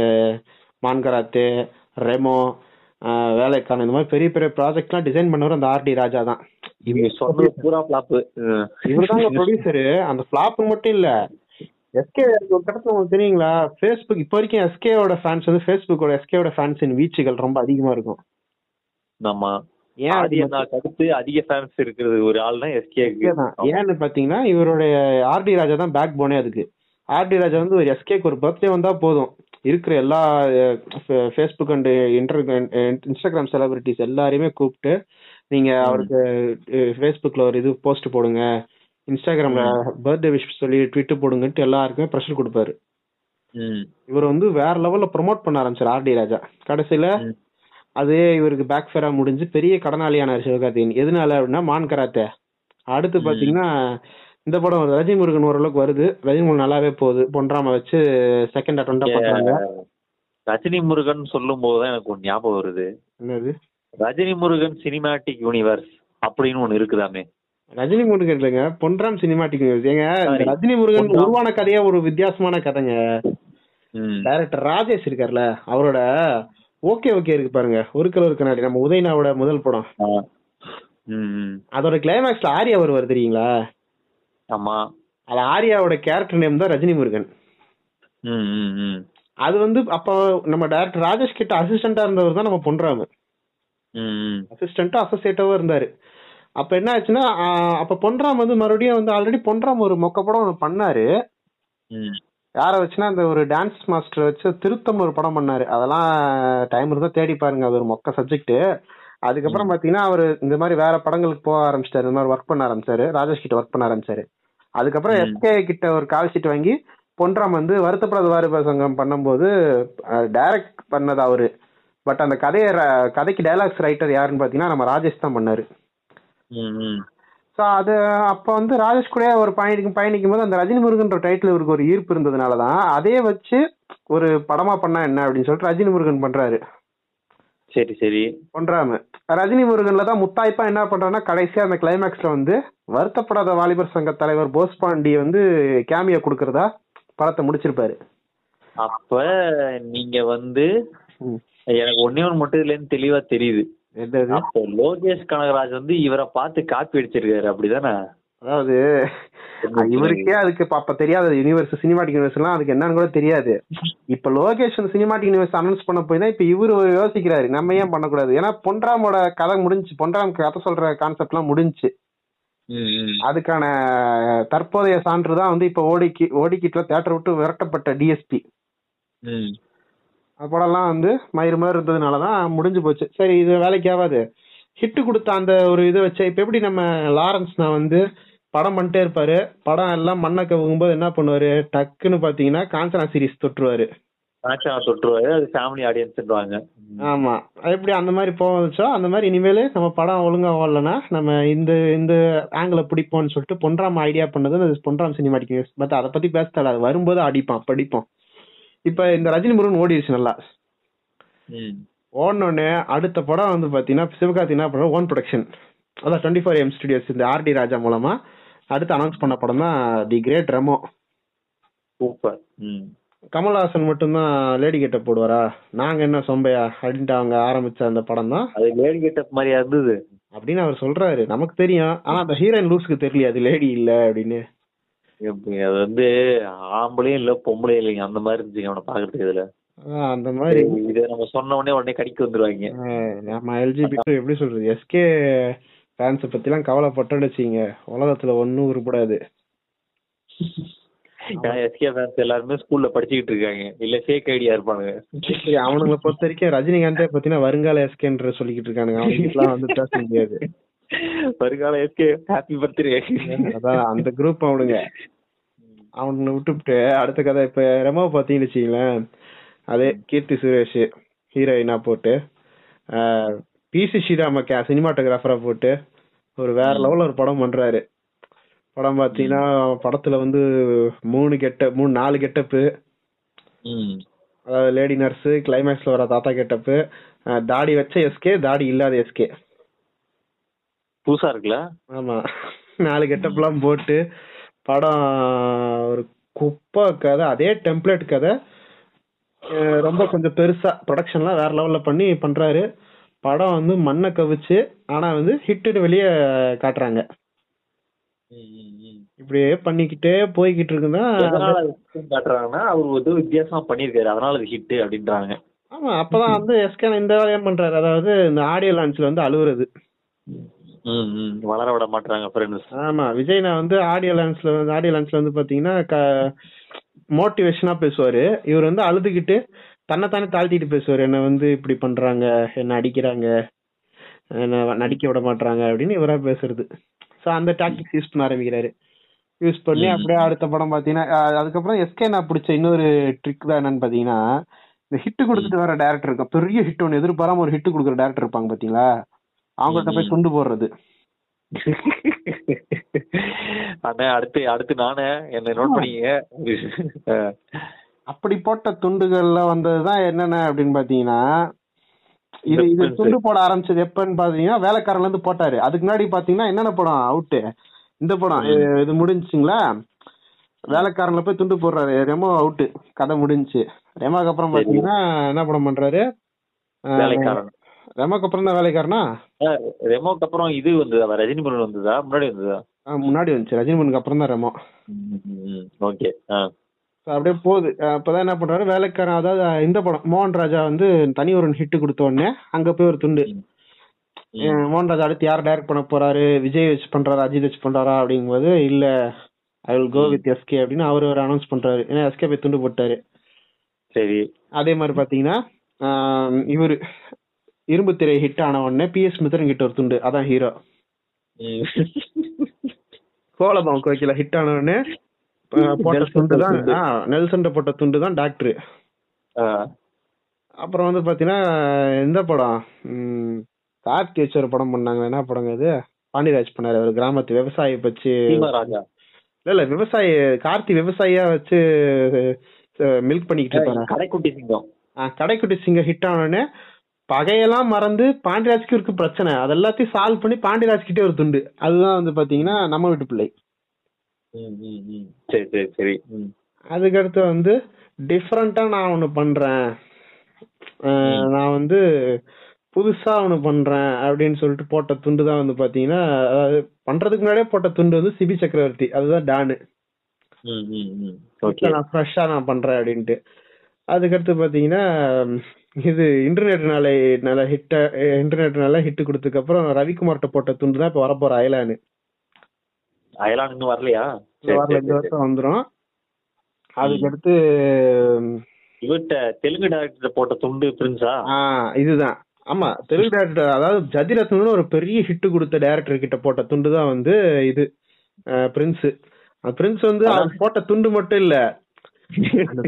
மான்கராத்து ரெமோ வேலைக்கான இந்த மாதிரி பெரிய பெரிய ப்ராஜெக்ட்லாம் டிசைன் பண்ணவர் அந்த ஆர்டி ராஜா தான். இவங்க சொன்னது பூரா ப்ரொடியூசரு அந்த ஃபிளாப் மட்டும் இல்ல. எஸ்கே ஒரு கடத்துல உங்களுக்கு தெரியுங்களா? ஃபேஸ்புக் இப்போ வரைக்கும் எஸ்கேவோட ஃபேன்ஸ் வந்து ஃபேஸ்புக்கோட எஸ்கேவோட ஃபேன்ஸின் வீச்சுகள் ரொம்ப அதிகமா இருக்கும். ஆமா. ஏன் அடுத்து அதிக ஃபேன்ஸ் இருக்கிறது ஒரு ஆள் தான் எஸ்கே ஏன்னு பாத்தீங்கன்னா இவருடைய ஆர்டி ராஜா தான் பேக் போனே அதுக்கு ஆர்டி ராஜா வந்து ஒரு எஸ்கேக்கு ஒரு பர்த்டே வந்தா போதும். இருக்கிற எல்லா Facebook and inter Instagram celebrities எல்லாரையுமே கூப்பிட்டு நீங்க அவருக்கு ஃபேஸ்புக்ல ஒரு இது போஸ்ட் போடுங்க. இன்ஸ்டாகிராம்ல பர்த்டே விஷ் சொல்லி ட்விட் போடுங்கன்ட்டு எல்லாருக்குமே ப்ரெஷர் கொடுப்பாரு. இவர் வந்து வேற லெவல்ல ப்ரோமோட் பண்ண ஆரம்பிச்சார் ஆர்டி ராஜா. கடைசியில. அது இவருக்கு பேக் ஃபேரா முடிஞ்சு பெரிய கடனாளியானார் சிவகார்த்திகேயன். எதனால அப்படின்னா மான் கராத்தே. அடுத்து. பாத்தீங்கன்னா இந்த படம் வருது. ரஜினி முருகன் ஓரளவுக்கு வருது. ரஜினி முருகன் நல்லாவே போகுது. பொன்ராம வச்சு செகண்ட் அட்டம்ப்டா பண்றாங்க ரஜினி முருகன் சொல்லும் போதுதான் எனக்கு ஒரு ஞாபகம் வருது. என்னது? ரஜினி முருகன் சினிமேட்டிக் யூனிவர்ஸ் அப்படின்னு ஒண்ணு இருக்குதாமே. ரஜினி முருகன் இல்லைங்க பொன்ராம் சினிமாட்டிக் ஏங்க இந்த Sorry. ரஜினி முருகன். உருவான கதையா ஒரு வித்தியாசமான கதைங்க. டைரக்டர் ராஜேஷ் இருக்கார்ல அவரோட ஓகே ஓகே இருக்கு பாருங்க. ஒரு கலர் கண்ணாடி. நம்ம உதயனாவோட முதல் படம். அதோட கிளைமேக்ஸ்ல ஆர்யா வருவார் தெரியுங்களா? ஆமா. அது ஆர்யாவோட கேரக்டர் நேம் தான் ரஜினி முருகன் அது வந்து அப்போ நம்ம டைரக்டர் ராஜேஷ் கிட்ட அசிஸ்டண்டா இருந்தவர் தான் நம்ம பொன்ராமு ம் ம். அசிஸ்டண்டா அசோசியேட்டாவும் இருந்தாரு. அப்ப என்ன ஆச்சுன்னா அப்ப பொன்ராம் வந்து மறுபடியும் வந்து ஆல்ரெடி பொன்ராம் ஒரு மொக்க படம் ஒன்று பண்ணாரு. யாரை வச்சுன்னா அந்த ஒரு டான்ஸ் மாஸ்டர் வச்சு திருத்தம்னு ஒரு படம் பண்ணாரு. அதெல்லாம் டைம் இருந்தா தேடி பாருங்க அது ஒரு மொக்க சப்ஜெக்ட் அதுக்கப்புறம் பாத்தீங்கன்னா அவர் இந்த மாதிரி வேற படங்களுக்கு போக ஆரம்பிச்சிட்டாரு. இந்த மாதிரி ஒர்க் பண்ண ஆரம்பிச்சாரு. ராஜேஷ் கிட்ட ஒர்க் பண்ண ஆரம்பிச்சாரு. அதுக்கப்புறம். எஸ்கே கிட்ட ஒரு கால் ஷீட் வாங்கி பொன்ராம் வந்து வருத்தப்படாத வாரிப சங்கம் பண்ணும்போது டைரக்ட் பண்ணது அவரு. பட் அந்த கதையை கதைக்கு டைலாக்ஸ் ரைட்டர் யாருன்னு பாத்தீங்கன்னா நம்ம ராஜேஷ் தான் பண்ணாரு. ஸோ அது அப்போ வந்து ராஜேஷ் கூட ஒரு பயணிக்கும் பயணிக்கும் போது அந்த ரஜினி முருகன்ற டைட்டில் இவருக்கு ஒரு ஈர்ப்பு இருந்ததுனால தான் அதே வச்சு ஒரு படமா பண்ணா என்ன அப்படின்னு சொல்லிட்டு ரஜினி முருகன் பண்றாரு. சரி சரி. பண்றாம ரஜினி முருகன்ல தான் முத்தாய்ப்பா என்ன பண்றாருன்னா கடைசியா அந்த கிளைமேக்ஸ்ல வந்து வருத்தப்படாத வாலிபர் சங்க தலைவர் போஸ் பாண்டி வந்து கேமியா கொடுக்கறதா படத்தை முடிச்சிருப்பாரு. அப்ப நீங்க வந்து. எனக்கு ஒன்னே ஒண்ணு மட்டும் இதுல இருந்து தெளிவா தெரியுது. அப்போ லோகேஷ் கனகராஜ் வந்து இவரை பார்த்து காப்பி அடிச்சிருக்காரு அப்படிதானே? அதாவது இவருக்கே அதுக்கு அப்ப தெரியாத யூனிவர்ஸ் சினிமாட்டிக் யூனிவர்ஸ் எல்லாம் அதுக்கு என்னன்னு கூட தெரியாது. இப்ப லோகேஷ் சினிமாட்டிக் யூனிவர்ஸ் அனௌன்ஸ் பண்ண போய் தான் இப்ப இவரு யோசிக்கிறாரு. நம்ம ஏன் பண்ணக்கூடாது? ஏன்னா பொன்ராமோட கதை முடிஞ்சு பொன்ராம் கதை சொல்ற கான்செப்ட் எல்லாம் முடிஞ்சு. அதுக்கான தற்போதைய சான்று தான் வந்து இப்ப ஓடிக்கி ஓடிக்கிட்டுல தேட்டர் விட்டு விரட்டப்பட்ட டிஎஸ்பி. படம்லாம் வந்து மயிறு மாதிரி இருந்ததுனால தான் முடிஞ்சு போச்சு. சரி இது வேலைக்கு ஆகாது. ஹிட் கொடுத்த அந்த ஒரு இதை வச்சு இப்ப எப்படி நம்ம லாரன்ஸ் நான் வந்து படம் பண்ணிட்டே இருப்பாரு. படம் எல்லாம் மண்ணை கவுங்கும்போது என்ன பண்ணுவாரு? டக்குன்னு பாத்தீங்கன்னா காஞ்சனா சீரிஸ் தொட்டுருவாரு. ஆக்ஷனா தொட்டுருவாரு. அது ஃபேமிலி ஆடியன்ஸ்ன்றாங்க ஆமா. அது எப்படி அந்த மாதிரி போக வச்சோ அந்த மாதிரி இனிமேல் நம்ம படம் ஒழுங்கா ஓடலன்னா நம்ம இந்த இந்த ஆங்கிள பிடிப்போம்னு சொல்லிட்டு பொன்ராம் ஐடியா பண்ணது அந்த பொன்ராம் சினிமாட்டிக் நியூஸ் பட் அதை பத்தி பேசல. அது வரும்போது அடிப்பான் படிப்போம் இப்ப இந்த ரஜினி முருகன் ஓடிடுச்சு நல்லா. ஓடனோடனே அடுத்த படம் வந்து பாத்தீங்கன்னா சிவகார்த்தி என்ன பண்ற ஓன் ப்ரொடக்ஷன் அதான் டுவெண்ட்டி ஃபோர் எம் ஸ்டுடியோஸ் இந்த ஆர்டி ராஜா மூலமா. அடுத்து அனௌன்ஸ் பண்ண படம் தான் தி கிரேட் ரெமோ சூப்பர் ம். கமல்ஹாசன் மட்டும்தான் லேடி கெட்ட போடுவாரா? நாங்க என்ன சொம்பையா அப்படின்ட்டு அவங்க ஆரம்பிச்ச அந்த படம் தான். அது லேடி கெட்டப் மாதிரியா இருந்தது? அப்படின்னு அவர் சொல்றாரு. நமக்கு தெரியும். ஆனா அந்த ஹீரோயின் லூஸ்க்கு தெரியல அது லேடி இல்ல அப்படின்னு. அது வந்து ஆம்பளையும் இல்ல பொம்பளையும் இல்லைங்க. அந்த மாதிரி இருந்துச்சு அவனை பாக்குறதுக்கு இதுல. அந்த மாதிரி. இதை நம்ம சொன்ன உடனே உடனே கடிக்க வந்துருவாங்க. நம்ம எல்ஜிபி எப்படி சொல்றது? எஸ்கே ஃபேன்ஸை பத்திலாம் கவலைப்பட்டோன்னு வச்சுங்க உலகத்துல ஒன்னும் உருப்படாது. எஸ்கே ஃபேன்ஸ் எல்லாருமே ஸ்கூல்ல படிச்சுக்கிட்டு இருக்காங்க. இல்ல ஃபேக் ஐடியா இருப்பானுங்க. அவனுங்களை பொறுத்த வரைக்கும் ரஜினிகாந்தே பாத்தீங்கன்னா வருங்கால எஸ்கேன்ற சொல்லிக்கிட்டு இருக்கானுங்க. அவனுக்குலாம் வந்து பேச முடியாது. வருங்கால எஸ்கே ஹாப்பி பர்த்டே அதான் அந்த குரூப் அவனுங்க. அவனுங்களை விட்டுவிட்டு அடுத்த கதை இப்ப ரெமோ பாத்தீங்கன்னு வச்சுங்களேன் அதே கீர்த்தி சுரேஷ் ஹீரோயினா போட்டு பிசி ஸ்ரீராம கே சினிமாட்டோகிராஃபரா போட்டு ஒரு வேற லெவல்ல ஒரு படம் பண்றாரு. படம் பாத்தீங்கன்னா படத்துல வந்து மூணு கெட்ட மூணு நாலு கெட்டப்பு. ம். அதாவது லேடி நர்ஸ் கிளைமேக்ஸ்ல வர தாத்தா கெட்டப்பு. தாடி வச்ச எஸ்கே தாடி இல்லாத எஸ்கே புதுசா இருக்குல்ல? ஆமா. நாலு கெட்டப்லாம் போட்டு படம் ஒரு குப்பை கதை அதே டெம்ப்ளேட் கதை. ரொம்ப கொஞ்சம் பெருசா ப்ரொடக்ஷன்லாம் வேற லெவல்ல பண்ணி பண்றாரு. படம் வந்து மண்ணை கவிச்சு ஆனா வந்து ஹிட்டு வெளியே காட்டுறாங்க. இப்படியே பண்ணிக்கிட்டே போய்கிட்டு இருக்குன்னா காட்டுறாங்கன்னா அவர் வந்து வித்தியாசமா பண்ணிருக்காரு அதனால அது ஹிட் அப்படின்றாங்க. ஆமா அப்பதான் வந்து எஸ்கே இந்த வேலையும் பண்றாரு? அதாவது இந்த ஆடியோ லான்ச்ல வந்து அழுவுறது. வளர விட மாட்டாங்க ஃப்ரெண்ட்ஸ் ஆமா விஜய் நான் வந்து ஆடியோ லான்ச்ல ஆடியோ லான்ச்ல வந்து பாத்தீங்கன்னா மோட்டிவேஷனா பேசுவாரு. இவர் வந்து அழுதுகிட்டு தன்னைத்தானே தாழ்த்திட்டு பேசுவாரு. என்ன வந்து இப்படி பண்றாங்க என்ன அடிக்கிறாங்க என்ன நடிக்க விட மாட்டாங்க அப்படின்னு இவரா பேசுறது. சோ அந்த டாக்டிக்ஸ் யூஸ் பண்ண ஆரம்பிக்கிறாரு. யூஸ் பண்ணி. அப்படியே அடுத்த படம் பாத்தீங்கன்னா அஹ் அதுக்கப்புறம் எஸ்கே நான் பிடிச்ச இன்னொரு ட்ரிக் தான் என்னன்னு பாத்தீங்கன்னா இந்த ஹிட் கொடுத்துட்டு வர டேரக்டர் இருக்கும் பெரிய ஹிட் ஒன்று எதிர்பாராம ஒரு ஹிட் கொடுக்குற டேரக்டர் இருப்பாங்க பாத்தீங்களா அவங்கள்ட்ட போய் ம். துண்டு போடுறது. அண்ணே அடுத்து அடுத்து நானே என்ன நோட் பண்ணிக்க அஹ், அப்படி போட்ட துண்டுகள்ல வந்ததுதான் என்னென்ன அப்படின்னு பாத்தீங்கன்னா இது இது. துண்டு போட ஆரம்பிச்சது எப்பன்னு பாத்தீங்கன்னா வேலைக்காரன்ல இருந்து போட்டாரு. அதுக்கு முன்னாடி பாத்தீங்கன்னா என்னென்ன படம்? அவுட்டு இந்த படம். இது முடிஞ்சுங்களா வேலைக்காரன்ல போய் துண்டு போடுறாரு. ரெமோ அவுட்டு கதை முடிஞ்சுச்சு. ரெமோக்கு அப்புறம். பாத்தீங்கன்னா என்ன படம் பண்றாரு? ரெமோக்கு அப்புறம் தான் வேலைக்காரனா? ரெமோக்கு அப்புறம் இது வந்ததா? ரஜினி முருகன் வந்ததா? முன்னாடி வந்ததா? முன்னாடி வந்துச்சு. ரஜினிமுனுக்கு அப்புறம் தான் ரெமோ. ஓகே. அப்படியே போகுது. அப்பதான் என்ன பண்றாரு வேலைக்காரன் அதாவது இந்த படம் மோகன் ராஜா வந்து தனி ஒரு ஹிட் கொடுத்த உடனே அங்க போய் ஒரு துண்டு. மோகன் ராஜா அடுத்து யார் டைரக்ட் பண்ண போறாரு விஜய் வச்சு பண்றாரா அஜித் வச்சு பண்றாரா அப்படிங்கும்போது இல்ல I will go with SK அப்படின்னு அவர் ஒரு அனௌன்ஸ் பண்றாரு. ஏன்னா எஸ்கே போய் துண்டு போட்டாரு. சரி. அதே மாதிரி பாத்தீங்கன்னா இவரு இரும்பு திரை ஹிட் ஆன உடனே பி எஸ் மித்ரன் கிட்ட ஒரு துண்டு. அதான் ஹீரோ. கோலபாம் கோகில ஹிட் ஆன உடனே போட்ட துண்டு தான். துண்டு. நெல்சன் போட்ட துண்டு தான் டாக்டர். அப்புறம் வந்து பாத்தீங்கன்னா இந்த படம் கார்த்தி வச்சு ஒரு படம் பண்ணாங்க என்ன படங்க இது? பாண்டியராஜ் பண்ணாரு அவர் கிராமத்து விவசாயி வச்சு இல்ல இல்ல விவசாயி கார்த்தி விவசாயியா வச்சு மில்க் பண்ணிக்கிட்டு இருப்பாரு கடைக்குட்டி சிங்கம். கடைக்குட்டி சிங்க ஹிட் ஆனோடனே பகையெல்லாம் மறந்து பாண்டியராஜ்க்கு இருக்கு பிரச்சனை. அது எல்லாத்தையும் சால்வ் பண்ணி பாண்டியராஜ் கிட்டே ஒரு துண்டு. அதுதான் வந்து பாத்தீங்கன்னா நம்ம வீட்டு பிள்ளை. சரி சரி சரி. அதுக்கடுத்து வந்து டிஃப்ரெண்டா நான் ஒண்ணு பண்றேன். நான் வந்து புதுசா ஒண்ணு பண்றேன் அப்படின்னு சொல்லிட்டு போட்ட துண்டு தான் வந்து பாத்தீங்கன்னா அதாவது பண்றதுக்கு முன்னாடியே போட்ட துண்டு வந்து சிபி சக்கரவர்த்தி. அதுதான் டானு. நான் ஃப்ரெஷ்ஷா நான் பண்றேன் அப்படின்ட்டு. அதுக்கடுத்து பாத்தீங்கன்னா இது இன்டர்நெட் நாளை நல்ல ஹிட் இன்டர்நெட் நல்லா ஹிட் கொடுத்ததுக்கு அப்புறம் ரவிக்குமார்ட்ட போட்ட துண்டு தான் இப்ப வரப்போற அயலானு அயலான் இன்னும் வரலையா? இந்த ரெண்டு சரி. வருஷம் வந்துரும். அதுக்கடுத்து இவர்கிட்ட தெலுங்கு டேரக்டர் போட்ட துண்டு பிரின்ஸா இதுதான். ஆமா தெலுங்கு டேரக்டர் அதாவது ஜதிரத்னு ஒரு பெரிய ஹிட் கொடுத்த டேரக்டர் கிட்ட போட்ட துண்டு தான் வந்து இது பிரின்ஸ் பிரின்ஸ் வந்து அவர் போட்ட துண்டு மட்டும் இல்ல.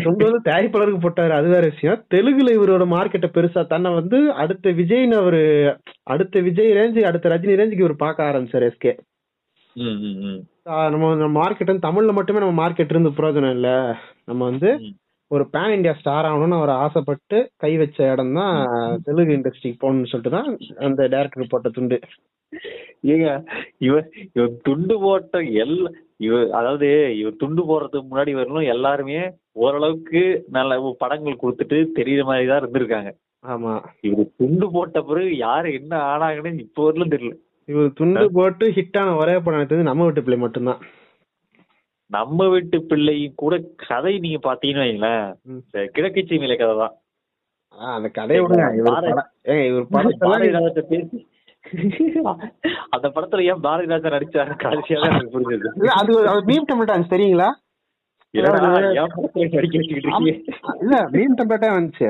துண்டு வந்து தயாரிப்பாளருக்கு போட்டாரு. அது வேற விஷயம். தெலுங்குல இவரோட மார்க்கெட்டை பெருசா தன்னை வந்து அடுத்த விஜய்னு அவரு அடுத்த விஜய் ரேஞ்சு அடுத்த ரஜினி ரேஞ்சுக்கு இவர் பார்க்க ஆரம்பிச்சாரு எஸ்கே. நம்ம நம்ம மார்க்கெட் வந்து தமிழ்ல மட்டுமே நம்ம மார்க்கெட் இருந்து பிரயோஜனம் இல்ல. நம்ம வந்து. ஒரு பேன் இந்தியா ஸ்டார் ஆகணும்னு அவர் ஆசைப்பட்டு கை வச்ச இடம் தான் தெலுங்கு இண்டஸ்ட்ரிக்கு போகணும்னு சொல்லிட்டு தான் அந்த டேரக்டர் போட்ட துண்டு. ஏங்க இவன் இவன் துண்டு போட்ட எல்லா இவ அதாவது இவர் துண்டு போடுறதுக்கு முன்னாடி வரலும் எல்லாருமே ஓரளவுக்கு நல்ல படங்கள் கொடுத்துட்டு தெரியுற மாதிரி தான் இருந்திருக்காங்க. ஆமா. இவர் துண்டு போட்ட பிறகு யாரு என்ன ஆனாங்கன்னு இப்போ வரலும் தெரியல. இவர் துண்டு போட்டு ஹிட்டான ஒரே படம் எடுத்தது நம்ம வீட்டு பிள்ளை மட்டும்தான். நம்ம வீட்டு பிள்ளையும் கூட கதை நீங்க பாத்தீங்கன்னு வைங்களேன். கிழக்கு சீமையில கதை தான். அந்த கதையை விடுங்க இவர் பாரதி- பாரதிராஜா பேசி அந்த படத்துல ஏன் பாரதிராஜா நடிச்சாரு? கடைசியா தான் எனக்கு புரிஞ்சது அது அது மீம் டெம்ப்ளேட் தெரியுங்களா? வச்சுக்கிட்டு இருக்கீங்க? இல்ல மீன் டெம்ப்ளேட்டே வந்துச்சு.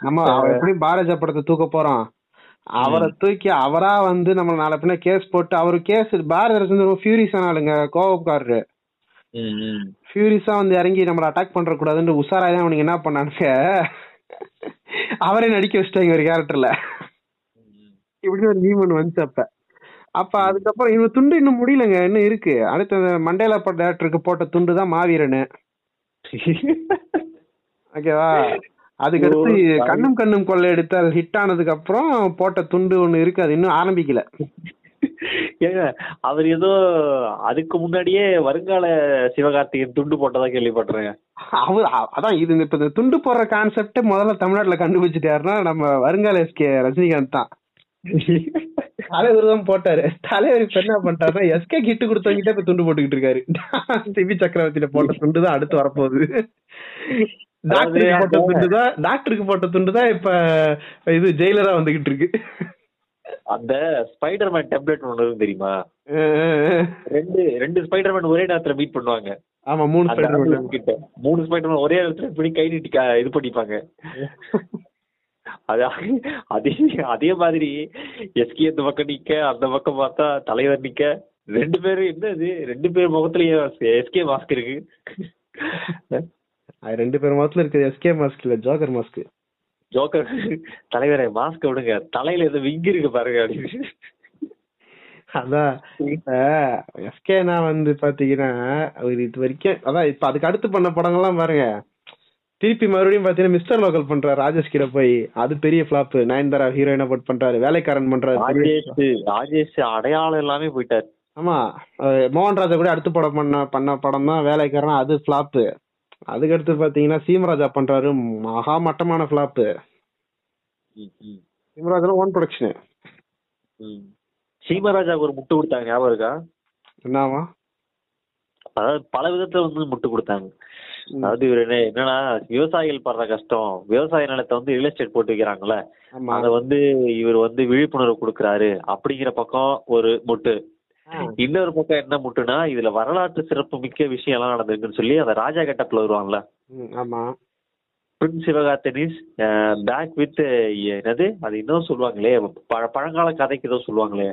நம்ம எப்படி பாரதிய படத்தை தூக்க போறோம். அவரை தூக்கி அவரா வந்து நம்ம நாளை பின்ன கேஸ் போட்டு அவரு கேஸ் பாரதி ராஜன் ஃபியூரிஸ் ஆனாலுங்க கோவக்காரரு. ம், ம். ஃபியூரிஸா வந்து இறங்கி நம்மள அட்டாக் பண்ற கூடாதுன்னு உஷாராய் தான் அவனுக்கு என்ன பண்ணானுங்க? அவரே நடிக்க வச்சிட்டாங்க ஒரு கேரக்டர்ல இப்படி ஒரு மீம் ஒன்று வந்துச்சு அப்ப. அப்ப அதுக்கப்புறம் இவன் துண்டு இன்னும் முடியலங்க இன்னும் இருக்கு. அடுத்த மண்டேலா பட டேரக்டருக்கு போட்ட துண்டு தான் மாவீரனு ஓகேவா அதுக்கடுத்து கண்ணும் கண்ணும் கொள்ளை எடுத்தால் ஹிட் ஆனதுக்கு அப்புறம் போட்ட துண்டு ஒண்ணு இருக்கு அது இன்னும் ஆரம்பிக்கல. ஏங்க அவர் ஏதோ அதுக்கு முன்னாடியே வருங்கால சிவகார்த்திகேயன் துண்டு போட்டதா கேள்விப்பட்டிருங்க அவர் அதான் இது இந்த- இப்ப இந்த துண்டு போடுற கான்செப்ட் முதல்ல தமிழ்நாட்டுல கண்டுபிடிச்சிட்டாருன்னா நம்ம வருங்கால எஸ்கே ரஜினிகாந்த் தான். தலைவர் தான் போட்டாரு. தலைவர் இப்ப என்ன பண்ணிட்டாருன்னா எஸ்கே கிட்டு கொடுத்தவங்கிட்ட இப்ப துண்டு போட்டுக்கிட்டு இருக்காரு. சிபி சக்கரவர்த்தியில போட்ட துண்டு தான் அடுத்து வரப்போகுது. டாக்டருக்கு போட்ட துண்டு தான் டாக்டருக்கு போட்ட துண்டு தான் இப்ப இது ஜெயிலரா வந்துகிட்டு இருக்கு. அந்த ஸ்பைடர்மேன் டெம்ப்ளேட் ஒன்று தெரியுமா. ரெண்டு ரெண்டு ஸ்பைடர்மேன் ஒரே நேரத்துல மீட் பண்ணுவாங்க. ஆமா மூணு ambulance கிட்ட மூணு ஸ்பைடர்மேன் ஒரே இடத்துல இப்படி கை நீட்டி இது பண்ணிப்பாங்க. அது அதே அதே மாதிரி எஸ்கி அந்த பக்கம் நிக்க அந்த பக்கம் பார்த்தா தலைவர் நிக்க. ரெண்டு பேரும் என்ன இது ரெண்டு பேர் முகத்துலயும் எஸ்கே மாஸ்க் இருக்கு. அது ரெண்டு பேர் முகத்துல இருக்குது. எஸ்கே மாஸ்க் இல்ல ஜோக்கர் மாஸ்க் ஜோக்கர் தலைவரே மாஸ்க் விடுங்க. தலையில ஏதோ விங்கு இருக்கு பாருங்க அப்படின்னு. அதான். எஸ்கே நான் வந்து பாத்தீங்கன்னா அவர் இது வரைக்கும் அதான் இப்ப அதுக்கு அடுத்து பண்ண படங்கள்லாம் பாருங்க. திருப்பி மறுபடியும் பாத்தீங்கன்னா மிஸ்டர் லோக்கல் பண்றாரு ராஜேஷ் கிட்ட போய். அது பெரிய ஃபிளாப் நயன்தாரா ஹீரோயினா போட் பண்றாரு வேலைக்காரன் பண்றாரு. ராஜேஷ் ராஜேஷ் அடையாளம் எல்லாமே போயிட்டாரு. ஆமா. மோகன் ராஜா கூட அடுத்த படம் பண்ண பண்ண படம் தான் வேலைக்காரன் அது ஃபிளாப்பு அதுக்கடுத்து பாத்தீங்கன்னா சீமராஜா பண்றாரு மகா மட்டமான ம், சீமராஜா ஓன் ப்ரொடக்ஷன். சீமராஜாவுக்கு ஒரு முட்டு கொடுத்தாங்க ஞாபகம் இருக்கா? என்னவா அதாவது பல விதத்துல வந்து முட்டு கொடுத்தாங்க. அதாவது இவர் என்ன என்னன்னா விவசாயிகள் படுற கஷ்டம் விவசாய நிலத்தை வந்து ரியல் எஸ்டேட் போட்டு வைக்கிறாங்கல்ல அத வந்து இவர் வந்து விழிப்புணர்வு கொடுக்கறாரு. அப்படிங்கிற பக்கம் ஒரு முட்டு. இன்னொரு பக்கம் என்ன முட்டுனா இதுல வரலாற்று சிறப்பு மிக்க விஷயம் எல்லாம் நடந்திருக்குன்னு சொல்லி அந்த ராஜா கட்டப்ல வருவாங்கல்ல? ம், ஆமா. பிரின்ஸ் சிவகார்த்தனிஸ் பேக் வித் என்னது? அது இன்னும் சொல்லுவாங்களே பழ- பழங்கால கதைக்கு ஏதோ சொல்லுவாங்களே.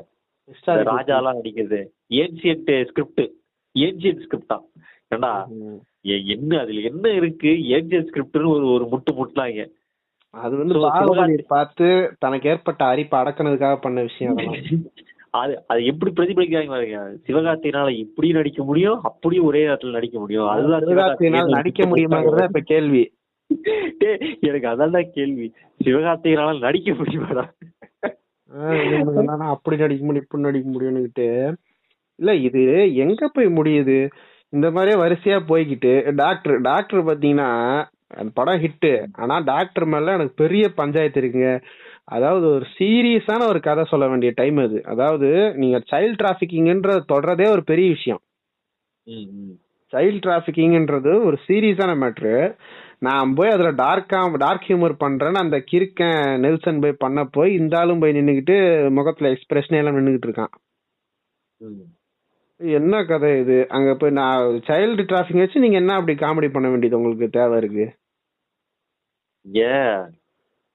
இந்த ராஜாலாம் நடிக்கிறது. ஏன்சியன்ட் ஸ்கிரிப்ட் ஏன்சியன்ட் ஸ்கிரிப்டா ஏண்டா? என்ன அதுல என்ன இருக்கு? ஏன்சியன்ட் ஸ்கிரிப்ட்னு ஒரு ஒரு முட்டு முட்டுனாங்க. அது வந்து பார்த்து தனக்கு ஏற்பட்ட அரிப்பை அடக்குனதுக்காக பண்ண விஷயம் அது அது எப்படி பிரதிபலிக்கிறாங்க பாருங்க. சிவகார்த்தினால இப்படி நடிக்க முடியும்? அப்படியும் ஒரே நேரத்துல நடிக்க முடியும். அதுதான் நடிக்க முடியுமாங்கிறத இப்ப கேள்வி. எனக்கு அதான் கேள்வி. சிவகார்த்திகனால நடிக்க முடியுமாடா? அப்படி நடிக்க முடியும் இப்படி நடிக்க முடியும்னுகிட்டு இல்ல இது எங்க போய் முடியுது? இந்த மாதிரியே வரிசையா போய்கிட்டு டாக்டர் டாக்டர் பாத்தீங்கன்னா படம் ஹிட்டு ஆனா டாக்டர் மேல எனக்கு பெரிய பஞ்சாயத்து இருக்குங்க. அதாவது ஒரு சீரியஸான ஒரு கதை சொல்ல வேண்டிய டைம் அது. அதாவது நீங்க சைல்ட் டிராபிகிங்ன்ற தொடரதே ஒரு பெரிய விஷயம். சைல்ட் டிராபிகிங்ன்றது ஒரு சீரியஸான மேட்ரு நான் போய் அதுல டார்க்கா டார்க் ஹியூமர் பண்றேன்னு அந்த கிறுக்கன் நெல்சன் போய் பண்ண போய் இந்த ஆளும் போய் நின்னுக்கிட்டு முகத்துல எக்ஸ்பிரஷனே எல்லாம் நின்னுகிட்டு இருக்கான். என்ன கதை இது? அங்க போய் நான் சைல்டு டிராஃபிக் வச்சு நீங்க என்ன அப்படி காமெடி பண்ண வேண்டியது உங்களுக்கு தேவை இருக்கு? ஏ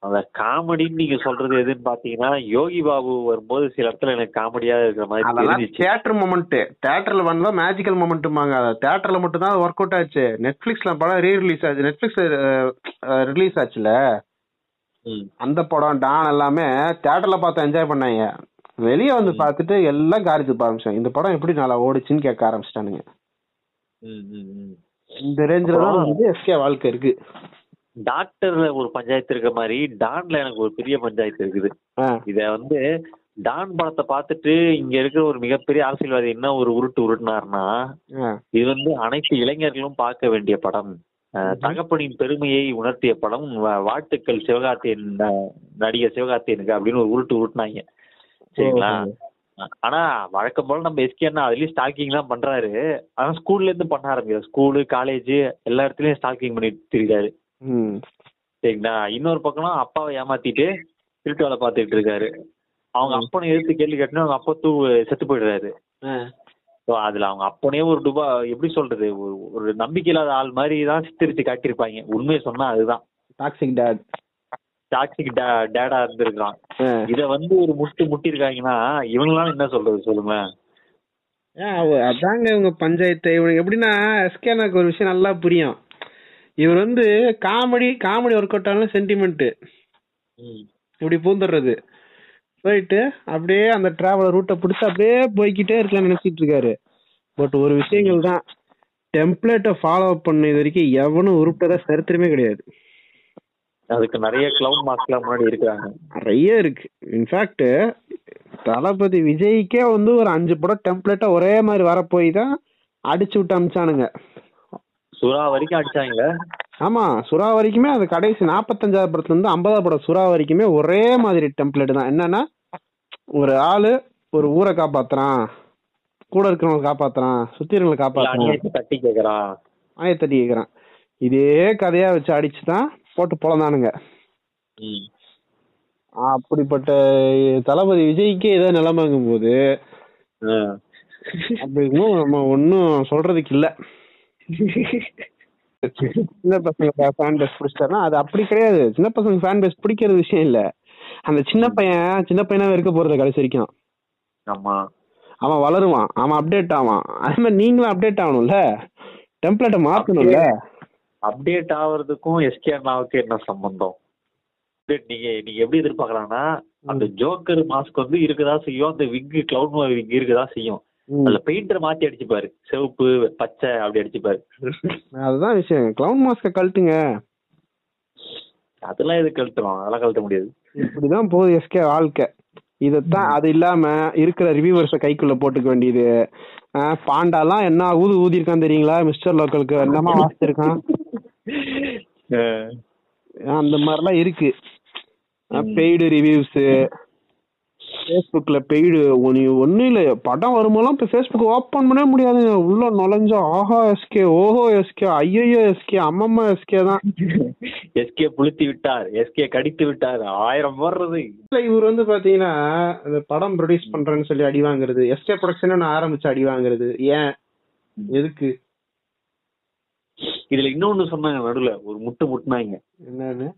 அந்த காமெடின்னு நீங்க சொல்றது எதுன்னு பாத்தீங்கன்னா யோகி பாபு வரும்போது சில இடத்துல எனக்கு காமெடியா இருக்கிற மாதிரி தியேட்டர் மொமெண்ட் தியேட்டர்ல வந்தா மேஜிக்கல் மொமெண்ட்டுமாங்க தியேட்டர்ல மட்டும் தான் ஒர்க் அவுட் ஆச்சு. நெட்ஃபிளிக்ஸ்ல படம் ரீ ரிலீஸ் ஆச்சு நெட்ஃபிளிக்ஸ் ரிலீஸ் ஆச்சுல. அந்த படம் டான் எல்லாமே தியேட்டர்ல பார்த்து என்ஜாய் பண்ணாங்க. வெளியே வந்து பார்த்துட்டு எல்லாம் காரி துப்ப ஆரம்பிச்சாங்க இந்த படம் எப்படி நல்லா ஓடுச்சுன்னு கேட்க ஆரம்பிச்சிட்டானுங்க. இந்த ரேஞ்சில தான் வந்து எஸ்கே வாழ்க்கை இருக்கு. டாக்டர்ல ஒரு பஞ்சாயத்து இருக்க மாதிரி டான்ல எனக்கு ஒரு பெரிய பஞ்சாயத்து இருக்குது. இத வந்து டான் படத்தை பார்த்துட்டு இங்க இருக்கிற ஒரு மிகப்பெரிய அரசியல்வாதி என்ன ஒரு உருட்டு உருட்டுனாருன்னா ஆ, இது வந்து அனைத்து இளைஞர்களும் பார்க்க வேண்டிய படம். தகப்பனின் பெருமையை உணர்த்திய படம். வாழ்த்துக்கள் சிவகார்த்தியன் நடிகர் சிவகார்த்தியனுக்கு அப்படின்னு ஒரு உருட்டு உருட்டுனாங்க. சரிங்களா? ஆனா வழக்கம் போல நம்ம எஸ்கே அண்ணா அதுலயும் ஸ்டாக்கிங் எல்லாம் பண்றாரு. ஆனா ஸ்கூல்ல இருந்து பண்ண ஆரம்பிக்கிறார். ஸ்கூலு காலேஜ் எல்லா இடத்துலயும் ஸ்டாக்கிங் பண்ணிட்டு திரிகிறாரு. ம், சரிங்களா இன்னொரு பக்கம் அப்பாவை ஏமாத்திட்டு திருட்டு வேலை பார்த்துட்டு இருக்காரு. அவங்க அப்பனை எதிர்த்து கேள்வி கேட்டோன்னா அவங்க அப்பா தூ செத்து போயிடுறாரு. அதுல அவங்க அப்பனே ஒரு டுபா எப்படி சொல்றது ஒரு ஒரு நம்பிக்கை இல்லாத ஆள் மாதிரி தான் சித்தரிச்சு காட்டியிருப்பாங்க. உண்மையை சொன்னா அதுதான். டாக்ஸிக் டேட் டாக்ஸிக் டேடா இருந்திருக்கான். இத வந்து ஒரு முட்டு முட்டிருக்காங்கன்னா இவங்களாம் என்ன சொல்றது சொல்லுங்க அதாங்க இவங்க பஞ்சாயத்து. இவனுக்கு எப்படின்னா எஸ்கே எனக்கு ஒரு விஷயம் நல்லா புரியும். இவர் வந்து காமெடி காமெடி ஒர்க் அவுட் ஆனாலும் சென்டிமெண்ட். இப்படி பூந்துடுறது. போயிட்டு அப்படியே அந்த டிராவலர் ரூட்டை பிடிச்சி அப்படியே போய்க்கிட்டே இருக்கலாம்னு நினைச்சிட்டு இருக்காரு. பட் ஒரு விஷயங்கள் தான். டெம்ப்ளேட்டை ஃபாலோ பண்ண இது வரைக்கும் எவனும் உருப்பிட்டதா சரித்திரமே கிடையாது. அதுக்கு நிறைய கிளவுன் மாஸ்க்லாம் முன்னாடி இருக்கிறாங்க. நிறைய இருக்கு. இன்ஃபேக்ட் தளபதி விஜய்க்கே வந்து ஒரு அஞ்சு படம் டெம்ப்ளேட்டா ஒரே மாதிரி வரப்போய் தான் அடிச்சு விட்டு அமிச்சானுங்க. சுறா வரைக்கும் அடிச்சாங்க. ஆமா சுறா வரைக்குமே அது கடைசி நாற்பத்தஞ்சாவது படத்துல இருந்து ஐம்பதாவது படம் சுறா வரைக்குமே ஒரே மாதிரி டெம்ப்ளேட் தான். என்னன்னா ஒரு ஆளு ஒரு ஊரை காப்பாத்துறான் கூட இருக்கிறவங்களை காப்பாத்துறான் சுத்தி இருக்கிறவங்களை காப்பாத்துறான். தட்டி கேக்குறான். ஆயத்தட்டி கேக்குறான். இதே கதையா வச்சு அடிச்சு தான் போட்டு பொழந்தானுங்க. அப்படிப்பட்ட தளபதி விஜய்க்கே ஏதோ நிலைமைங்கும் போது. அப்படி நம்ம ஒன்றும் சொல்றதுக்கு இல்ல. சின்ன பசங்க ஃபேன் பேஸ் பிடிச்சிட்டாருன்னா அது அப்படி கிடையாது. சின்ன பசங்க ஃபேன் பேஸ் பிடிக்கிறது விஷயம் இல்ல. அந்த சின்ன பையன் சின்ன பையனா இருக்க போறது கடைசி வரைக்கும். ஆமா. அவன் வளருவான். அவன் அப்டேட் ஆவான். அதே மாதிரி நீங்களும் அப்டேட் ஆகணும்ல. டெம்ப்ளேட்டை மாத்தணும்ல. அப்டேட் ஆவறதுக்கும் எஸ்கே அண்ணாவுக்கு என்ன சம்பந்தம்? நீங்க நீங்க எப்படி எதிர்பார்க்கலாம்னா அந்த ஜோக்கர் மாஸ்க் வந்து இருக்கதா செய்யும்? அந்த விக் கிளவுட் விக் இருக்கதா செய்யும். அதுல பெயிண்டர் மாத்தி அடிச்சுப்பாரு. சிவப்பு பச்சை அப்படி அடிச்சுப்பாரு. அதுதான் விஷயம். கிளவுன் மாஸ்க கழட்டுங்க. அதெல்லாம் எது கழட்டுறோம் அதெல்லாம் கழட்ட முடியாது. இப்படிதான் போகுது எஸ்கே வாழ்க்கை. இதத்தான் அது இல்லாம இருக்கிற ரிவ்யூவர்ஸ கைக்குள்ள போட்டுக்க வேண்டியது. பாண்டாலாம் என்ன ஊது ஊதிருக்கான் தெரியுங்களா? மிஸ்டர் லோக்கலுக்கு என்னமா வாசிச்சிருக்கான் அந்த மாதிரிலாம் இருக்கு. பெய்டு ரிவ்யூஸ் ஃபேஸ்புக்ல பெய்டு நீ ஒன்றும் இல்லை. படம் வரும்போதெல்லாம் இப்போ ஃபேஸ்புக் ஓப்பன் பண்ணவே முடியாதுங்க உள்ள நுழைஞ்சா ஆஹா எஸ்கே ஓஹோ எஸ்கே ஐயோ எஸ்கே அம்மம்மா எஸ்கே தான். எஸ்கே புளுத்தி விட்டார். எஸ்கே கடித்து விட்டார். ஆயிரம் வர்றது. இல்ல இவர் வந்து பாத்தீங்கன்னா இந்த படம் ப்ரொடியூஸ் பண்றேன்னு சொல்லி அடி வாங்குறது. எஸ்கே ப்ரொடக்ஷன் நான் ஆரம்பிச்சு அடி வாங்குறது. ஏன்? எதுக்கு? இதுல இன்னொன்னு சொன்னாங்க நடுவுல. ஒரு முட்டு முட்டுனாங்க. என்னன்னு?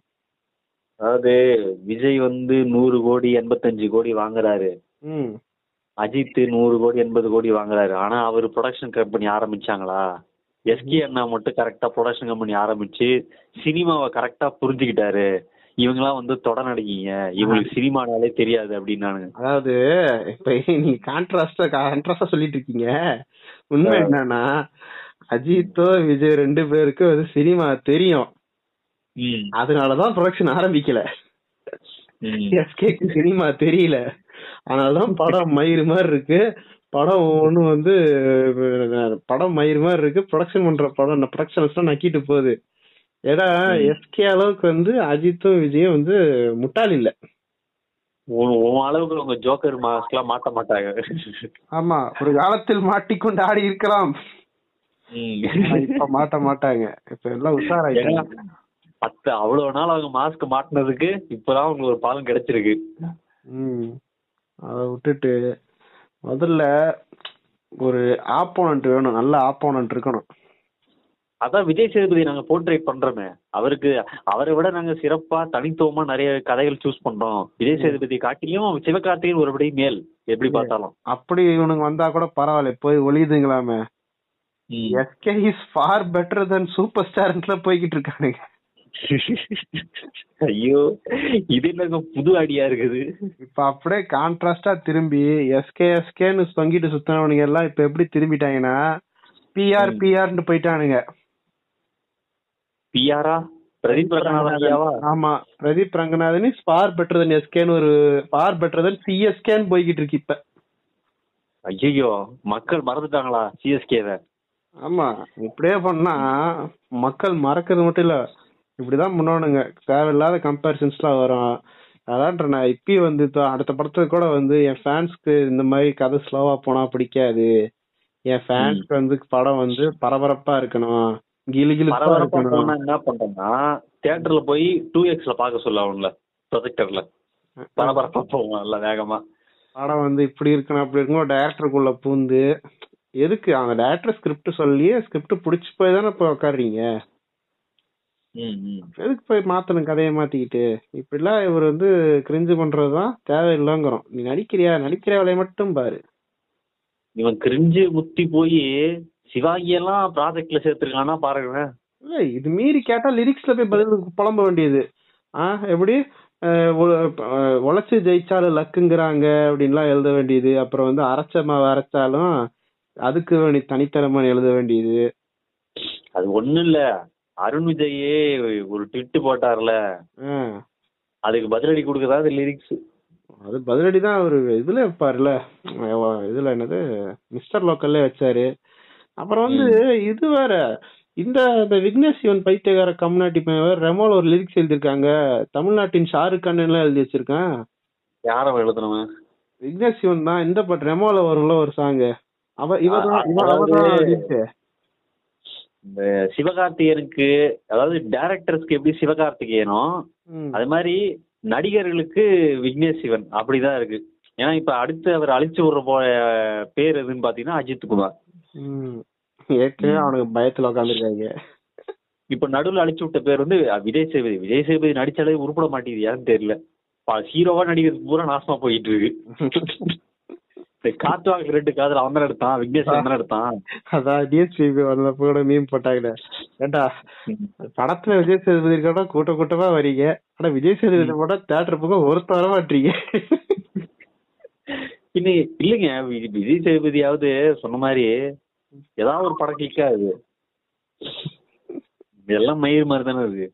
அதாவது விஜய் வந்து நூறு கோடி எண்பத்தஞ்சு கோடி வாங்குறாரு. அஜித் நூறு கோடி எண்பது கோடி வாங்குறாரு. ஆனா அவர் ப்ரொடக்ஷன் கம்பெனி ஆரம்பிச்சாங்களா? எஸ்கே அண்ணா மட்டும் கரெக்டா ப்ரொடக்ஷன் கம்பெனி ஆரம்பிச்சு சினிமாவை கரெக்டா புரிஞ்சுக்கிட்டாரு. இவங்கெல்லாம் வந்து தொட நடிகீங்க இவங்களுக்கு சினிமானாலே தெரியாது அப்படின்னானுங்க. அதாவது இப்ப நீங்க கான்ட்ராஸ்டா கான்ட்ராஸ்டா சொல்லிட்டு இருக்கீங்க உண்மை என்னன்னா அஜித்தோ விஜய் ரெண்டு பேருக்கும் வந்து சினிமா தெரியும். அதனாலதான் ப்ரொடக்ஷன் ஆரம்பிக்கல. எஸ்கேக்கு சினிமா தெரியல. அதனாலதான் படம் மயிறு மாதிரி இருக்கு. படம் ஒண்ணு வந்து படம் மயிறு மாதிரி இருக்கு. ப்ரொடக்ஷன் பண்ற படம் ப்ரொடக்ஷன்ஸ் நக்கிட்டு போகுது. ஏன்னா எஸ்கே அளவுக்கு வந்து அஜித்தும் விஜயும் வந்து முட்டாள் இல்ல. உன் அளவுக்கு உங்க ஜோக்கர் மாஸ்க் எல்லாம் மாட்ட மாட்டாங்க. ஆமா ஒரு காலத்தில் மாட்டிக்கொண்டு ஆடி இருக்கலாம். இப்ப மாட்ட மாட்டாங்க. இப்ப எல்லாம் உஷாராயிட்டாங்க. பத்து அவ்வளவு நாள் அவங்க மாஸ்க் மாட்டினதுக்கு இப்பதான் அவங்களுக்கு ஒரு பலன் கிடைச்சிருக்கு. ம். அத விட்டுட்டு முதல்ல ஒரு ஆப்போனன்ட் வேணும் நல்ல ஆப்போனன்ட் இருக்கணும். அதான் விஜய் சேதுபதி நாங்க போர்ட்ரேட் பண்றோமே. அவருக்கு அவரை விட நாங்க சிறப்பா தனித்துவமா நிறைய கதைகள் சூஸ் பண்றோம். விஜய் சேதுபதி காட்டியும் சிவகார்த்திகேயன் ஒருபடி மேல் எப்படி பார்த்தாலும். அப்படி இவனுங்க வந்தா கூட பரவாயில்ல போய் ஒளியுதுங்களாமே. SK is far better then super ஸ்டார்ல போய்கிட்டு இருக்கானுங்க. ஐயோ இது என்னங்க புது ஐடியா இருக்குது? இப்ப அப்படியே கான்ட்ராஸ்டா திரும்பி எஸ்கே எஸ்கேன்னு தொங்கிட்டு சுத்தினவனுங்க எல்லாம் இப்ப எப்படி திரும்பிட்டாங்கன்னா பிஆர் பிஆர்னு போயிட்டானுங்க. பிஆரா பிரதீப் ரங்கநாதன் ஆமா Pradeep Ranganathan far better then எஸ்கேன்னு ஒரு ஃபார் பெட்டர் தென் சிஎஸ்கேன்னு போய்கிட்டு இருக்கு இப்ப. ஐயோ மக்கள் மறந்துட்டாங்களா சிஎஸ்கேவை ஆமா இப்படியே பண்ணா மக்கள் மறக்கிறது மட்டும் இல்ல இப்படிதான் பண்ணணுங்க தேவையில்லாத கம்பேரிசன்ஸ்லாம் வரும். அதான் நான் இப்பயும் வந்து இப்போ அடுத்த படத்துக்கு கூட வந்து என் ஃபேன்ஸ்க்கு இந்த மாதிரி கதை ஸ்லோவா போனா பிடிக்காது. என் ஃபேன்ஸ்க்கு வந்து படம் வந்து பரபரப்பா இருக்கணும். கிளு போனா என்ன பண்றோம்னா தியேட்டர்ல போய் டூ எக்ஸ்ல பாக்க சொல்ல அவங்கள ப்ரொஜெக்டர்ல பரபரப்பா போவோம் நல்லா வேகமா. படம் வந்து இப்படி இருக்கணும் அப்படி இருக்கணும் டேரக்டருக்குள்ள பூந்து. எதுக்கு? அந்த டேரக்டர் ஸ்கிரிப்ட் சொல்லி ஸ்கிரிப்ட் புடிச்சு போய் தானே இப்போ உட்காடுறீங்க. எதுக்கு போய் மாத்தணும் கதையை மாத்திக்கிட்டு. இப்படிலாம் இவர் வந்து கிரிஞ்சு பண்றதுதான் தேவையில்லைங்கிறோம். நீ நடிக்கிறியா? நடிக்கிற வேலையை மட்டும் பாரு. இவன் கிரிஞ்சு முத்தி போய் சிவாஜி எல்லாம் ப்ராஜெக்ட்ல சேர்த்திருக்கானா பாருங்க இல்ல இது மீறி கேட்டா லிரிக்ஸ்ல போய் பதில் புலம்ப வேண்டியது. ஆ எப்படி? உழைச்சு ஜெயிச்சாலும் லக்குங்கிறாங்க அப்படின்லாம் எழுத வேண்டியது. அப்புறம் வந்து அரைச்ச மாவு அரைச்சாலும் அதுக்கு வேண்டி தனித்தனமா எழுத வேண்டியது. அது ஒண்ணும் இல்ல அருண் விஜயே ஒரு ட்விட் போட்டார்ல. அதுக்கு பதிலடி கொடுக்கறதா லிரிக்ஸ் அது பதிலடி தான் அவரு இதுல வைப்பாருல. இதுல என்னது? மிஸ்டர் லோக்கல்ல வச்சாரு. அப்புறம் வந்து இது வேற. இந்த இந்த விக்னேஷ் சிவன் பைத்தியகார பையன் வேற ரெமோல ஒரு லிரிக்ஸ் எழுதியிருக்காங்க. தமிழ்நாட்டின் ஷாருக் கான் எல்லாம் எழுதி வச்சிருக்கான். யார எழுதுனவன்? விக்னேஷ் சிவன் தான். இந்த பாட்டு ரெமோல வரும்ல ஒரு சாங் அவ இவர் அ- இவர் அதாவது- அவர்தான் lyrics. இந்த சிவகார்த்திகேயனுக்கு அதாவது டேரக்டர்ஸ்க்கு எப்படி சிவகார்த்திகேயனோ. அது மாதிரி நடிகர்களுக்கு விக்னேஷ் சிவன் அப்படிதான் இருக்கு. ஏன்னா இப்ப அடுத்து அவர் அழிச்சு விடுற போ பேர் எதுன்னு பாத்தீங்கன்னா அஜித் குமார். ஏற்கனவே அவனுக்கு பயத்துல உட்காந்துருக்காங்க இப்ப நடுவுல அழிச்சு விட்ட பேர் வந்து விஜய் சேதுபதி. விஜய் சேதுபதி நடிச்சாலே உருப்பட மாட்டேங்குது யாருன்னு தெரியல. ஹீரோவா நடிக்கிறது பூரா நாசமா போயிட்டு இருக்கு. இந்த காத்துவாங்க ரெண்டு காதல் அவன் தானே எடுத்தான் விக்னேஷ் தானே எடுத்தான். அதான் டிஎஸ்பி வந்தப்ப கூட மீம் போட்டாங்க. ஏண்டா படத்துல விஜய் சேதுபதி இருக்கா கூட்ட கூட்டமா வரீங்க. ஆனா விஜய் சேதுபதி படம் தேட்டர் பக்கம் ஒருத்த வர மாட்டீங்க. இன்னும் இல்லைங்க விஜய் சேதுபதியாவது சொன்ன மாதிரி ஏதாவது ஒரு படம் கிளிக் ஆகுது. இதெல்லாம் மயிர் மாதிரி தானே இருக்கு.